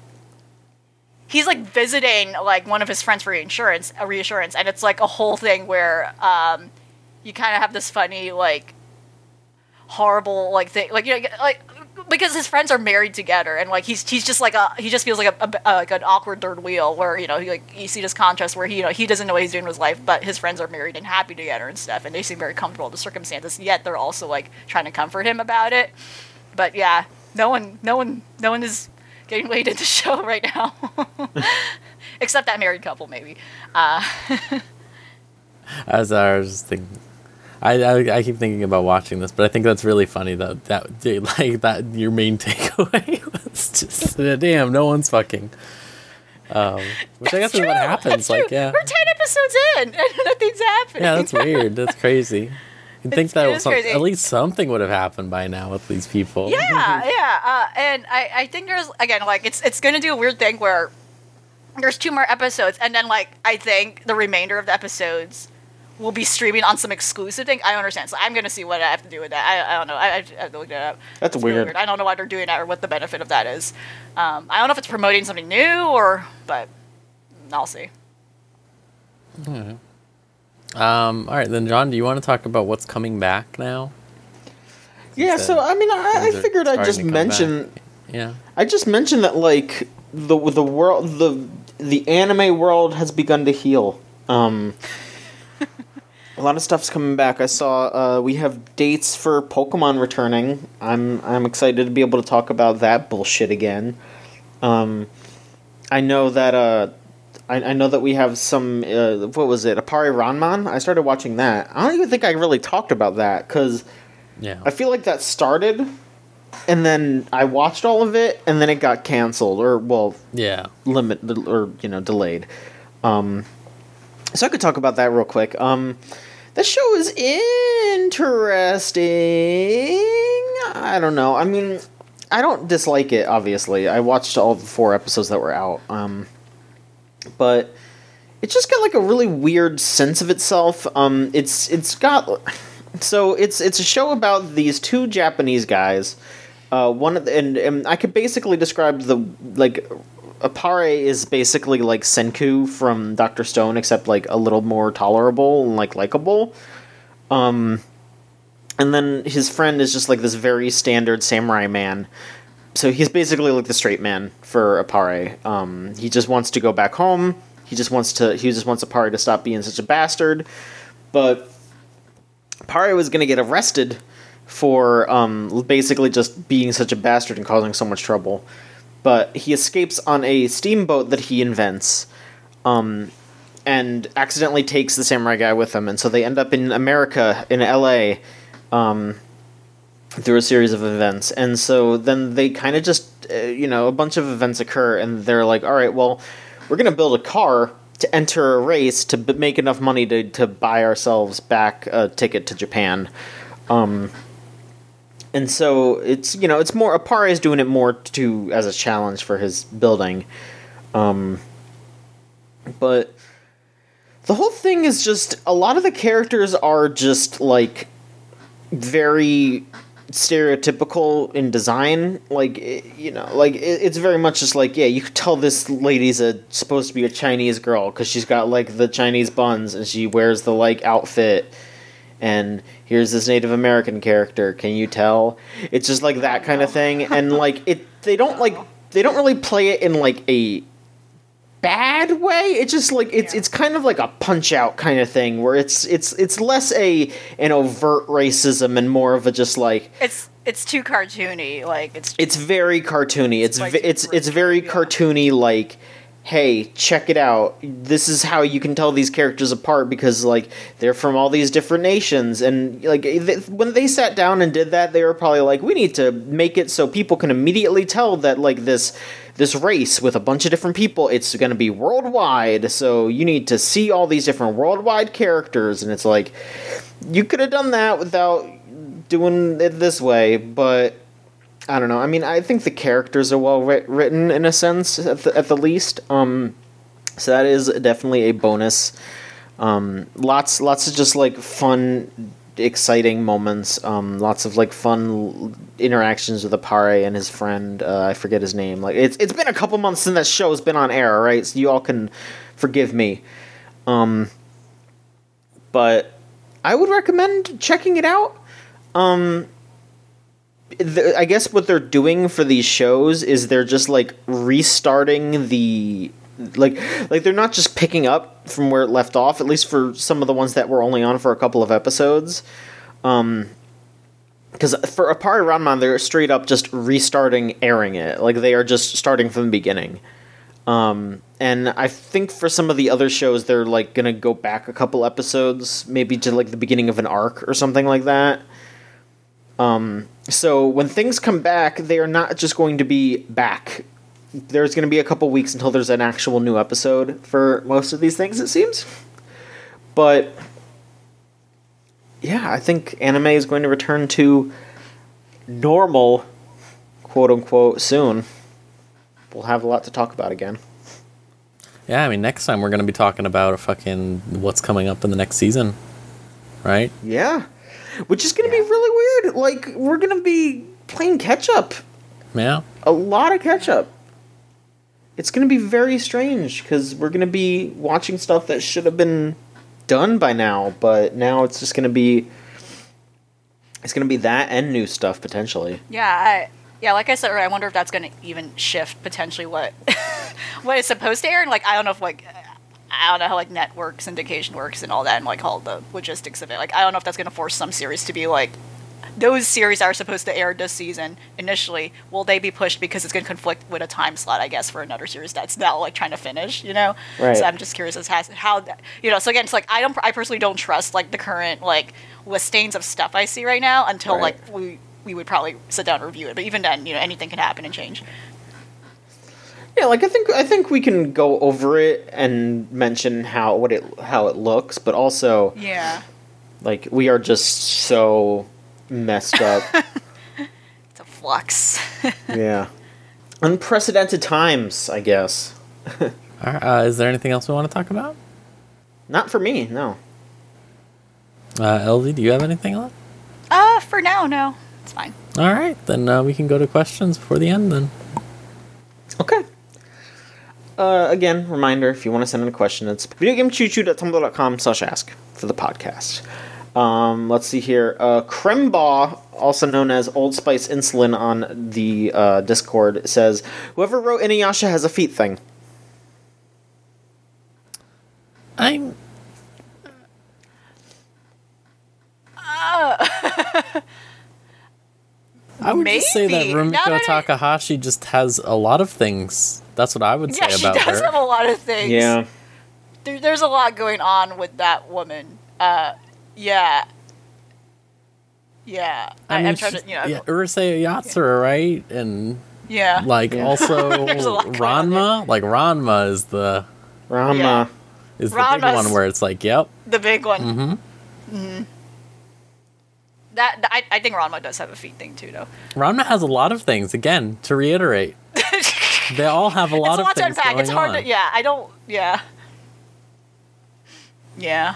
he's like visiting like one of his friends for reassurance, a reassurance, and it's like a whole thing where um you kind of have this funny like horrible like thing like you know like because his friends are married together and like he's he's just like a he just feels like a, a, like an awkward third wheel where you know he, like you see this contrast where he you know he doesn't know what he's doing with his life but his friends are married and happy together and stuff and they seem very comfortable with the circumstances yet they're also like trying to comfort him about it. But yeah no one no one no one is getting laid in the show right now. Except that married couple maybe. Uh As I was thinking, I, I I keep thinking about watching this, but I think that's really funny that that like that your main takeaway was just damn, no one's fucking. Um, which I guess That's is what happens. that's Like true. yeah, we're 10 episodes in and nothing's happening yeah, that's weird. That's crazy. You'd think It's- that was some, at least something would have happened by now with these people. Yeah, yeah, uh, and I, I think there's again like it's it's gonna do a weird thing where there's two more episodes, and then like I think the remainder of the episodes will be streaming on some exclusive thing. I don't understand, so I'm gonna see what I have to do with that. I, I don't know. I, I have to look that up. That's It's really weird. I don't know why they're doing that or what the benefit of that is. Um, I don't know if it's promoting something new or, but I'll see. Um. All right, then, John. Do you want to talk about what's coming back now? Yeah, so I mean, I, I figured I'd just to mention. back. Yeah. I just mentioned that like the the world the the anime world has begun to heal. Um, a lot of stuff's coming back. I saw uh, we have dates for Pokemon returning. I'm I'm excited to be able to talk about that bullshit again. Um, I know that uh, I, I know that we have some uh, what was it Appare-Ranman? I started watching that. I don't even think I really talked about that because. Yeah. I feel like that started, and then I watched all of it, and then it got canceled or well, yeah. limit or you know delayed. Um, so I could talk about that real quick. Um, that show is interesting. I don't know. I mean, I don't dislike it. Obviously, I watched all the four episodes that were out. Um, but it just got like a really weird sense of itself. Um, it's it's got so it's it's a show about these two Japanese guys. Uh, one of the, and, and I could basically describe the like Appare is basically like Senku from Doctor Stone, except like a little more tolerable and like likable. Um, and then his friend is just like this very standard samurai man. So he's basically like the straight man for Appare. Um, he just wants to go back home. He just wants to. He just wants Appare to stop being such a bastard. But Apare was going to get arrested for um, basically just being such a bastard and causing so much trouble. But he escapes on a steamboat that he invents, um, and accidentally takes the samurai guy with him, and so they end up in America, in L.A. Um, through a series of events, and so then they kind of just uh, you know a bunch of events occur, and they're like, all right, well, we're gonna build a car to enter a race to b- make enough money to to buy ourselves back a ticket to Japan. Um, and so it's you know it's more Appare is doing it more to as a challenge for his building, um, but the whole thing is just a lot of the characters are just like very stereotypical in design. Like you know like it's very much just like yeah you could tell this lady's a supposed to be a chinese girl because she's got like the chinese buns and she wears the like outfit and here's this native american character can you tell it's just like that kind of thing and like it they don't like they don't really play it in like a bad way it's just like it's Yeah. it's kind of like a punch out kind of thing where it's it's it's less a an overt racism and more of a just like It's it's too cartoony. Like it's it's very cartoony it's like ve- it's it's very cartoony like hey check it out. This is how you can tell these characters apart because like they're from all these different nations. And like when they sat down and did that they were probably like we need to make it so people can immediately tell that like this this race with a bunch of different people it's going to be worldwide. So you need to see all these different worldwide characters. And it's like you could have done that without doing it this way but I don't know. I mean, I think the characters are well writ- written in a sense, at the, at the least. Um, so that is definitely a bonus. Um, lots, lots of just like fun, exciting moments. Um, lots of like fun interactions with Appare and his friend. Uh, I forget his name. Like it's it's been a couple months since that show's been on air, right? So you all can forgive me. Um, but I would recommend checking it out. Um, I guess what they're doing for these shows is they're just like restarting the like like they're not just picking up from where it left off at least for some of the ones that were only on for a couple of episodes. Um because for a part Appare-Ranman they're straight up just restarting airing it. Like they are just starting from the beginning. Um and I think for some of the other shows they're like gonna go back a couple episodes maybe to like the beginning of an arc or something like that. Um, so when things come back, they are not just going to be back. There's going to be a couple weeks until there's an actual new episode for most of these things, it seems. But yeah, I think anime is going to return to normal, quote unquote, soon. We'll have a lot to talk about again. Yeah, I mean, next time we're going to be talking about fucking what's coming up in the next season, right? Yeah. Which is going to be really weird. Like, we're going to be playing catch up. Yeah. a lot of catch up. It's going to be very strange because we're going to be watching stuff that should have been done by now, but now it's just going to be. It's going to be that and new stuff potentially. yeah, I yeah, like I said, I wonder if that's going to even shift potentially what what is supposed to air. And like, I don't know if like I don't know how like network syndication works and all that, and like all the logistics of it. Like, I don't know if that's going to force some series to be like those series are supposed to air this season initially. Will they be pushed because it's going to conflict with a time slot? I guess for another series that's now like trying to finish. You know, Right. so I'm just curious as how, how that you know. So again, it's like I don't I personally don't trust like the current like listings of stuff I see right now until Right. like we we would probably sit down and review it. But even then, you know, anything can happen and change. Yeah, like I think I think we can go over it and mention how what it how it looks, but also Yeah, like we are just so messed up. it's a flux. yeah. Unprecedented times, I guess. All right, uh, is there anything else we want to talk about? Not for me, no. Uh, Elvie, do you have anything on? uh, for now, no, it's fine. All right, then uh, we can go to questions before the end. Then. Okay. Uh, again, reminder, if you want to send in a question, it's videogamechoochoo.tumblr.com slash ask for the podcast. Um, let's see here. Uh, Krembaugh, also known as Old Spice Insulin on the uh, Discord, says, Whoever wrote Inuyasha has a feet thing. I'm. I would just say that Rumiko Now that I- Takahashi just has a lot of things. That's what I would say Yeah, she does her. have a lot of things. Yeah. there, there's a lot going on with that woman. Uh, yeah. Yeah, I, I am trying to, you know, yeah, Urusei Yatsura, right? And yeah, like Yeah. also There's a lot going on Ranma. Like Ranma is the Rama. Yeah. is the big one where it's like, yep, the big one. mm-hmm. That I, I think Ranma does have a feet thing too, though. Ranma has a lot of things. Again, to reiterate, they all have a lot it's a of lot to things unpack. It's hard on. to, yeah. I don't, yeah, yeah.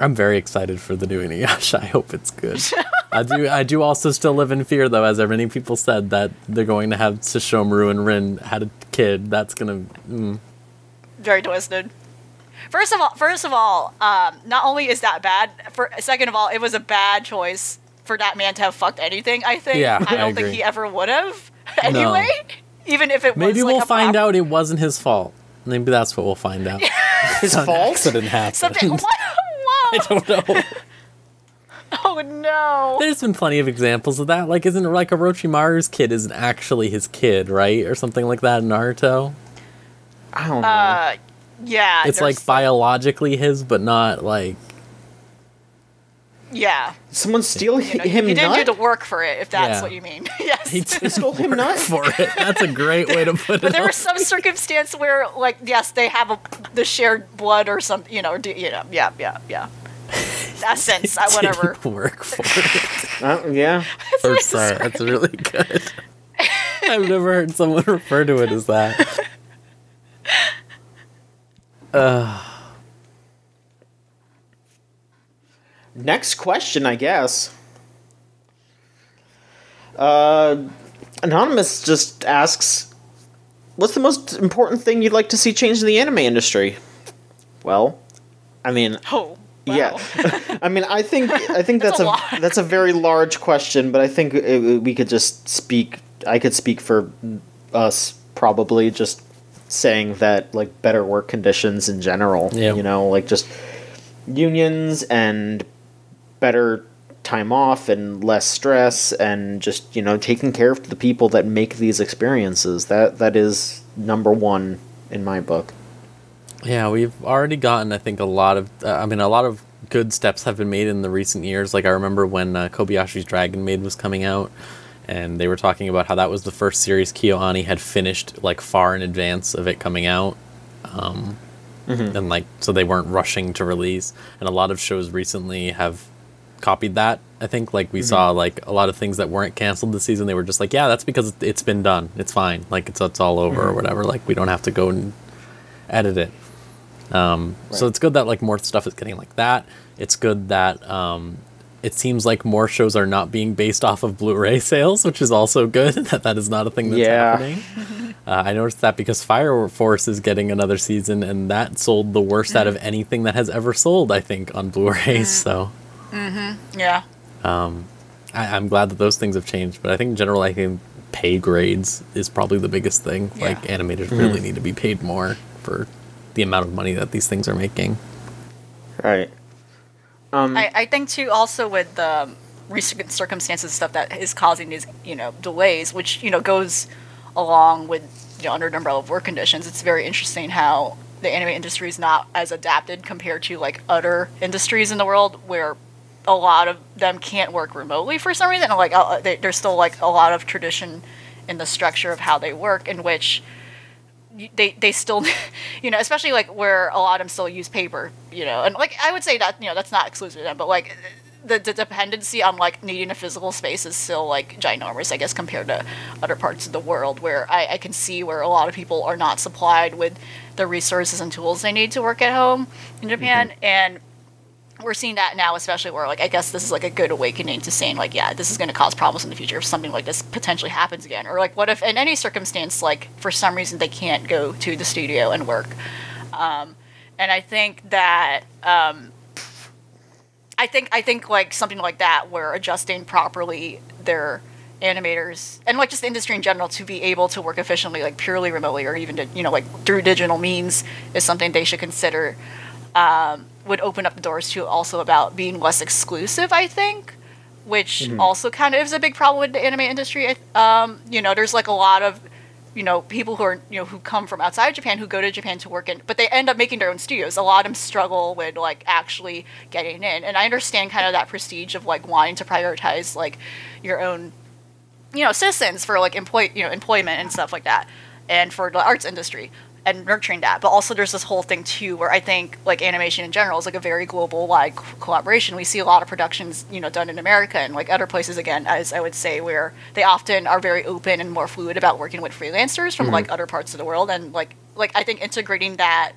I'm very excited for the new Inuyasha. I hope it's good. I do. I do also still live in fear, though, as many people said that they're going to have Sesshomaru and Rin had a kid. That's gonna. Mm, very twisted. First of all, first of all, um, not only is that bad. For second of all, it was a bad choice for that man to have fucked anything. I think. Yeah, I I don't agree. think he ever would have. Anyway, even if it was maybe like we'll a find prop- out it wasn't his fault. Maybe that's what we'll find out. His An fault? accident happened. something. What? I don't know. Oh no! There's been plenty of examples of that. Like, isn't it like Orochimaru's kid isn't actually his kid, right, or something like that in Naruto? I don't know. Uh, yeah. It's like biologically his, but not like. Yeah. Someone steal You know, him he didn't nut? do the work for it, if that's Yeah. what you mean. yes. He did stole him nut? for it. That's a great way to put But it. there was some circumstance where, like, yes, they have a, the shared blood or something, you know, do, you know, yeah, yeah, yeah. That sense, I, whatever. Didn't work for it. Uh, yeah. I'm sorry. That's really good. I've never heard someone refer to it as that. Next question, I guess. Uh, Anonymous just asks, "What's the most important thing you'd like to see change in the anime industry?" Well, I mean, Oh. Wow. yeah, I mean, I think I think That's that's, a a, that's a very large question, but I think it, we could just speak. I could speak for us, probably just saying that like better work conditions in general. Yeah. You know, like just unions and better time off and less stress and just you know taking care of the people that make these experiences that that is number one in my book Yeah, we've already gotten, I think, a lot of. Uh, I mean, a lot of good steps have been made in the recent years. Like I remember when uh, Kobayashi's Dragon Maid was coming out, and they were talking about how that was the first series KyoAni had finished like far in advance of it coming out. Um, And like, so they weren't rushing to release. And a lot of shows recently have copied that. I think like we saw like a lot of things that weren't canceled this season. They were just like, yeah, that's because it's been done. It's fine. Like it's it's all over or whatever. Like we don't have to go and edit it. Um, So it's good that like more stuff is getting like that. It's good that um, it seems like more shows are not being based off of Blu-ray sales, which is also good. that that is not a thing that's Yeah. happening. Uh, I noticed that because Fire Force is getting another season, and that sold the worst out of anything that has ever sold. I think on Blu-rays. So Mm-hmm. Yeah. Um, I, I'm glad that those things have changed. But I think in general, I think pay grades is probably the biggest thing. Yeah. Like animators really mm. need to be paid more for the amount of money that these things are making. right um I, I think too also with the recent circumstances and stuff that is causing these you know delays which you know goes along with you know under an umbrella of work conditions it's very interesting how the anime industry is not as adapted compared to like other industries in the world where a lot of them can't work remotely for some reason like uh, they, there's still like a lot of tradition in the structure of how they work in which they they still you know especially like where a lot of them still use paper you know and like i would say that you know that's not exclusive to them but like the, the dependency on like needing a physical space is still like ginormous i guess compared to other parts of the world where i, I can see where a lot of people are not supplied with the resources and tools they need to work at home in japan and we're seeing that now, especially where like I guess this is like a good awakening to saying like, yeah, this is going to cause problems in the future if something like this potentially happens again, or like what if in any circumstance like for some reason they can't go to the studio and work, um, and I think that um, I think I think like something like that where adjusting properly their animators and like just the industry in general to be able to work efficiently like purely remotely or even to, you know like through digital means is something they should consider. Um, would open up the doors to also about being less exclusive i think which also kind of is a big problem with the anime industry. Um, you know there's like a lot of you know people who are you know who come from outside of Japan who go to Japan to work in, but they end up making their own studios. A lot of them struggle with like actually getting in, and I understand kind of that prestige of like wanting to prioritize like your own you know citizens for like employ you know employment and stuff like that, and for the arts industry and nurturing that. But also there's this whole thing too where I think like animation in general is like a very global wide co- collaboration. We see a lot of productions you know done in America and like other places again as I would say where they often are very open and more fluid about working with freelancers from like other parts of the world and like like I think integrating that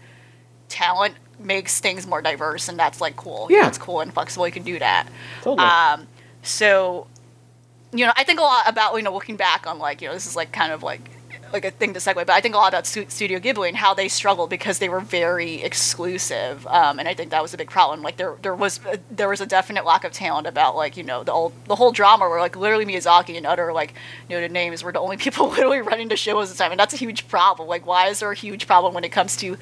talent makes things more diverse and that's like cool. You know, Yeah. it's cool and flexible. You can do that. Totally. Um, so, you know, I think a lot about you know looking back on like you know this is like kind of like like a thing to segue, but I think a lot about Studio Ghibli and how they struggled because they were very exclusive, um, and I think that was a big problem. Like there there was a, there was a definite lack of talent about like you know the old the whole drama where like literally Miyazaki and other like noted names were the only people literally running the shows at the time, and that's a huge problem. Like why is there a huge problem when it comes to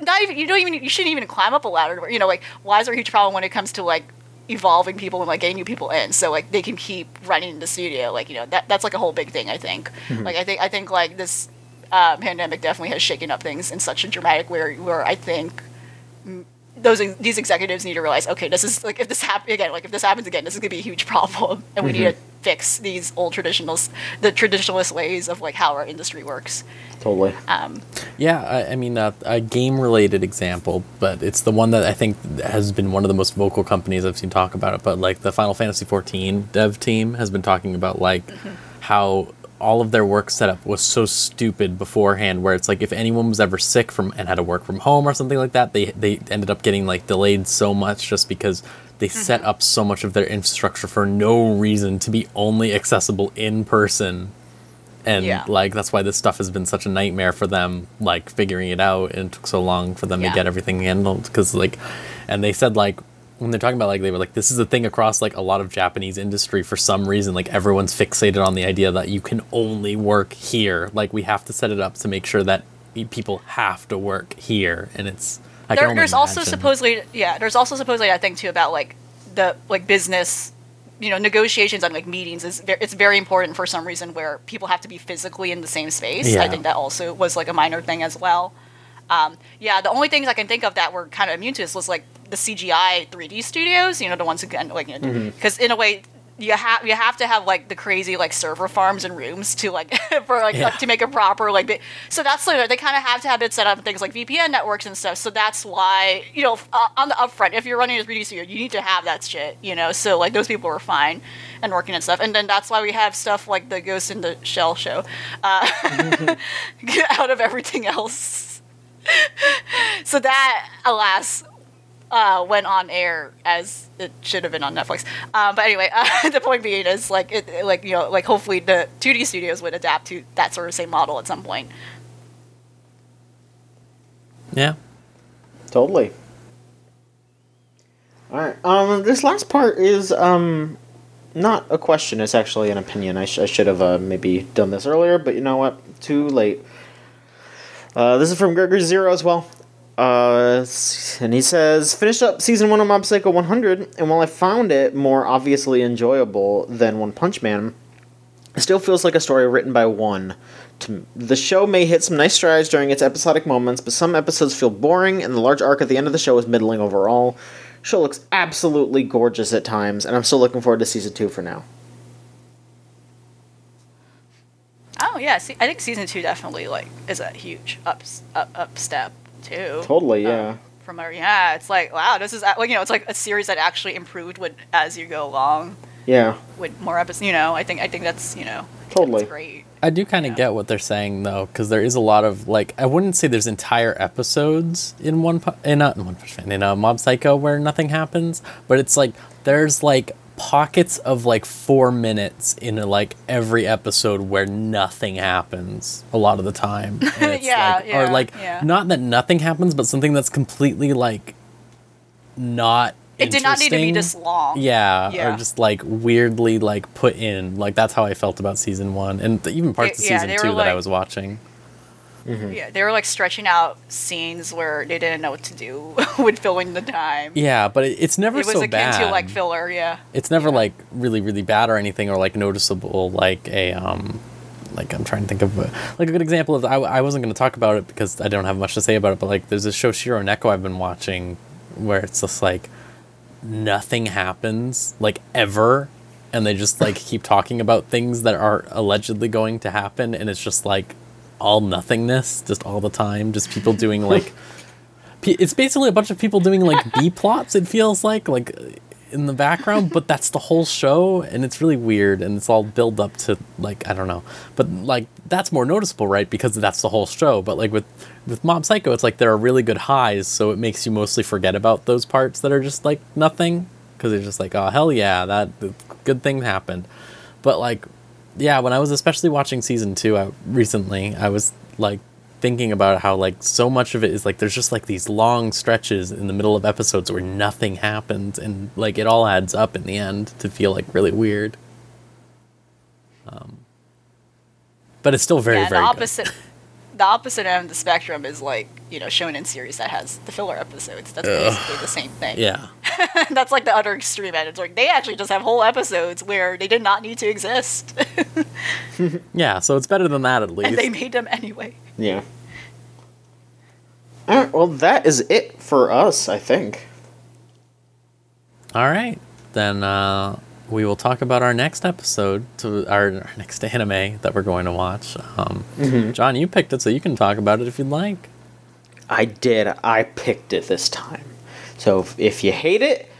not even you don't even you shouldn't even climb up a ladder. You know, like why is there a huge problem when it comes to like evolving people and like getting new people in. So like they can keep running the studio. Like you know that that's like a whole big thing i think. Like i think i think like this uh, pandemic definitely has shaken up things in such a dramatic way where i think those these executives need to realize okay this is like if this happen again like if this happens again this is going to be a huge problem and we need to fix these old traditionals the traditionalist ways of like how our industry works totally. um, Yeah, I, I mean, uh, a game related example, but it's the one that I think has been one of the most vocal companies I've seen talk about it. But like the Final Fantasy XIV dev team has been talking about like how all of their work setup was so stupid beforehand where it's like if anyone was ever sick from and had to work from home or something like that they they ended up getting like delayed so much just because they set mm-hmm. up so much of their infrastructure for no reason to be only accessible in person and Yeah. like that's why this stuff has been such a nightmare for them like figuring it out and it took so long for them Yeah. to get everything handled because like and they said like when they're talking about like they were like this is a thing across like a lot of japanese industry for some reason like everyone's fixated on the idea that you can only work here. Like we have to set it up to make sure that people have to work here. And it's I there, there's also supposedly yeah there's also supposedly i thing too about like the like business you know negotiations and like meetings is ve- it's very important for some reason where people have to be physically in the same space. I think that also was like a minor thing as well um, yeah the only things i can think of that were kind of immune to this was like the cgi 3d studios you know the ones again like because know, in a way you have you have to have like the crazy like server farms and rooms to like for like Yeah. to make a proper like so that's like they kind of have to have it set up with things like VPN networks and stuff. So that's why you know uh, on the upfront, if you're running a 3D studio, you need to have that shit. You know, so like those people were fine and working and stuff. And then that's why we have stuff like the Ghost in the Shell show uh, get out of everything else. So that alas uh, went on air as it should have been on Netflix. Um, but anyway, uh, the point being is like it, it- like you know, like hopefully the 2D studios would adapt to that sort of same model at some point. yeah Totally. All right. Um, this last part is um, not a question. It's actually an opinion. I, sh- I should have uh, maybe done this earlier, but you know what? Too late. Uh, this is from Gregory Zero as well. Uh, and he says, finished up season one of Mob Psycho 100, and while I found it more obviously enjoyable than One Punch Man, it still feels like a story written by one. The show may hit some nice strides during its episodic moments, but some episodes feel boring, and the large arc at the end of the show is middling overall. The Show looks absolutely gorgeous at times, and I'm still looking forward to season two for now. Oh yeah, see, I think season two definitely like is a huge up up, up step too. Totally, Uh, yeah. from our yeah, it's like wow, this is like you know, it's like a series that actually improved with as you go along Yeah, with more episodes. You know, I think I think that's you know Totally. that's great. I do kind of Yeah. get what they're saying though, because there is a lot of like I wouldn't say there's entire episodes in one pu- in a in one Punch Man, in a Mob Psycho where nothing happens, but it's like there's like pockets of like four minutes in like every episode where nothing happens a lot of the time. Yeah, like, or like yeah. not that nothing happens, but something that's completely like not. It did not need to be this long. Yeah, Yeah. or just like weirdly like put in. Like that's how I felt about season one, and even parts They- of season two were, that I was watching. Yeah, they were like stretching out scenes where they didn't know what to do with filling the time. Yeah, but it, it's never it was so akin bad. to like filler. Yeah. it's never yeah. like really really bad or anything, or like noticeable like a um like I'm trying to think of a, like a good example of I, I wasn't going to talk about it because I don't have much to say about it, but like there's this show Shiro Neko I've been watching where it's just like nothing happens like ever and they just like keep talking about things that are allegedly going to happen and it's just like all nothingness just all the time just people doing like it's basically a bunch of people doing like b plots it feels like like in the background but that's the whole show and it's really weird and it's all build up to like i don't know. But like that's more noticeable right because that's the whole show but like with with mob psycho it's like there are really good highs so it makes you mostly forget about those parts that are just like nothing because it's just like oh hell yeah that, that good thing happened. But like yeah when i was especially watching season two I, recently i was like thinking about how like so much of it is like there's just like these long stretches in the middle of episodes where nothing happens and like it all adds up in the end to feel like really weird um but it's still very yeah, very the good. opposite. The opposite end of the spectrum is like you know shonen series that has the filler episodes. That's Ugh. basically the same thing. yeah That's like the other extreme end. It's like they actually just have whole episodes where they did not need to exist, yeah so it's better than that at least and they made them anyway. Yeah. All right, well, that is it for us, I think. all right then uh we will talk about our next episode to our, our next anime that we're going to watch um john you picked it so you can talk about it if you'd like I did. I picked it this time. So if, if you hate it,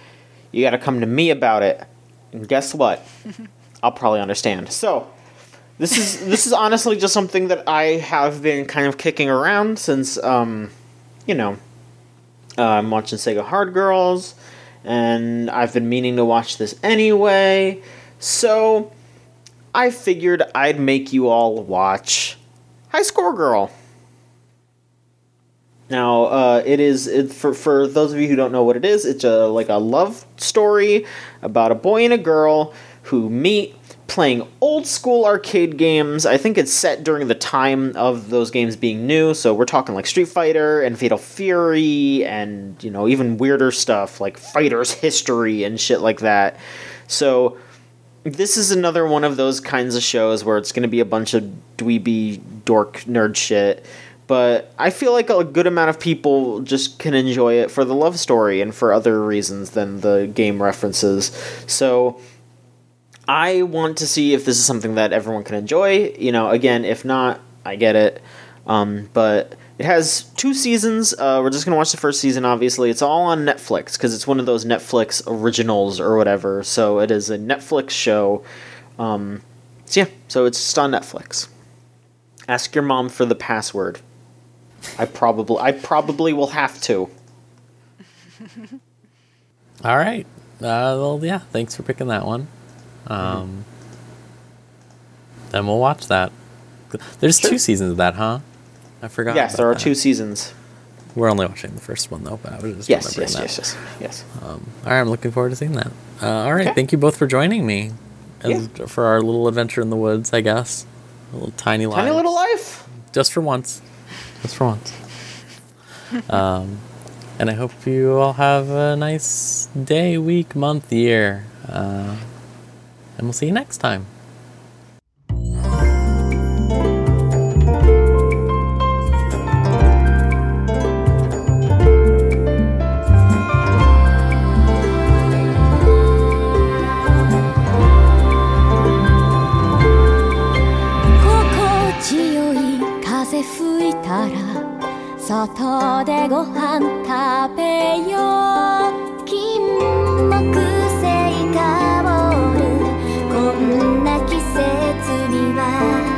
you got to come to me about it. And guess what? I'll probably understand. So this is this is honestly just something that I have been kind of kicking around since um, you know, uh, I'm watching Sega Hard Girls, and I've been meaning to watch this anyway. So I figured I'd make you all watch High Score Girl. Now, uh, it is it, for for those of you who don't know what it is. It's a like a love story about a boy and a girl who meet playing old school arcade games. I think it's set during the time of those games being new. So we're talking like Street Fighter and Fatal Fury, and you know even weirder stuff like Fighters History and shit like that. So this is another one of those kinds of shows where it's going to be a bunch of dweeby dork nerd shit but i feel like a good amount of people just can enjoy it for the love story and for other reasons than the game references. So i want to see if this is something that everyone can enjoy. You know again if not i get it. Um, but it has two seasons. Uh, we're just going to watch the first season obviously. It's all on netflix because it's one of those netflix originals or whatever. So it is a netflix show. Um, so yeah. So it's just on netflix. Ask your mom for the password i probably i probably will have to All right. Uh, well, yeah. Thanks for picking that one. Um, Then we'll watch that. There's Sure. two seasons of that, huh? I forgot. yes there are that. two seasons We're only watching the first one though, but I was just yes remembering yes that. yes yes yes Um, all right, I'm looking forward to seeing that. Uh, all right, Okay. thank you both for joining me as, Yeah. for our little adventure in the woods. I guess a little tiny life, tiny little life just for once, just for once. um, and I hope you all have a nice day, week, month, year, uh, and we'll see you next time. 外でご飯食べよう。金木犀香る。こんな季節には。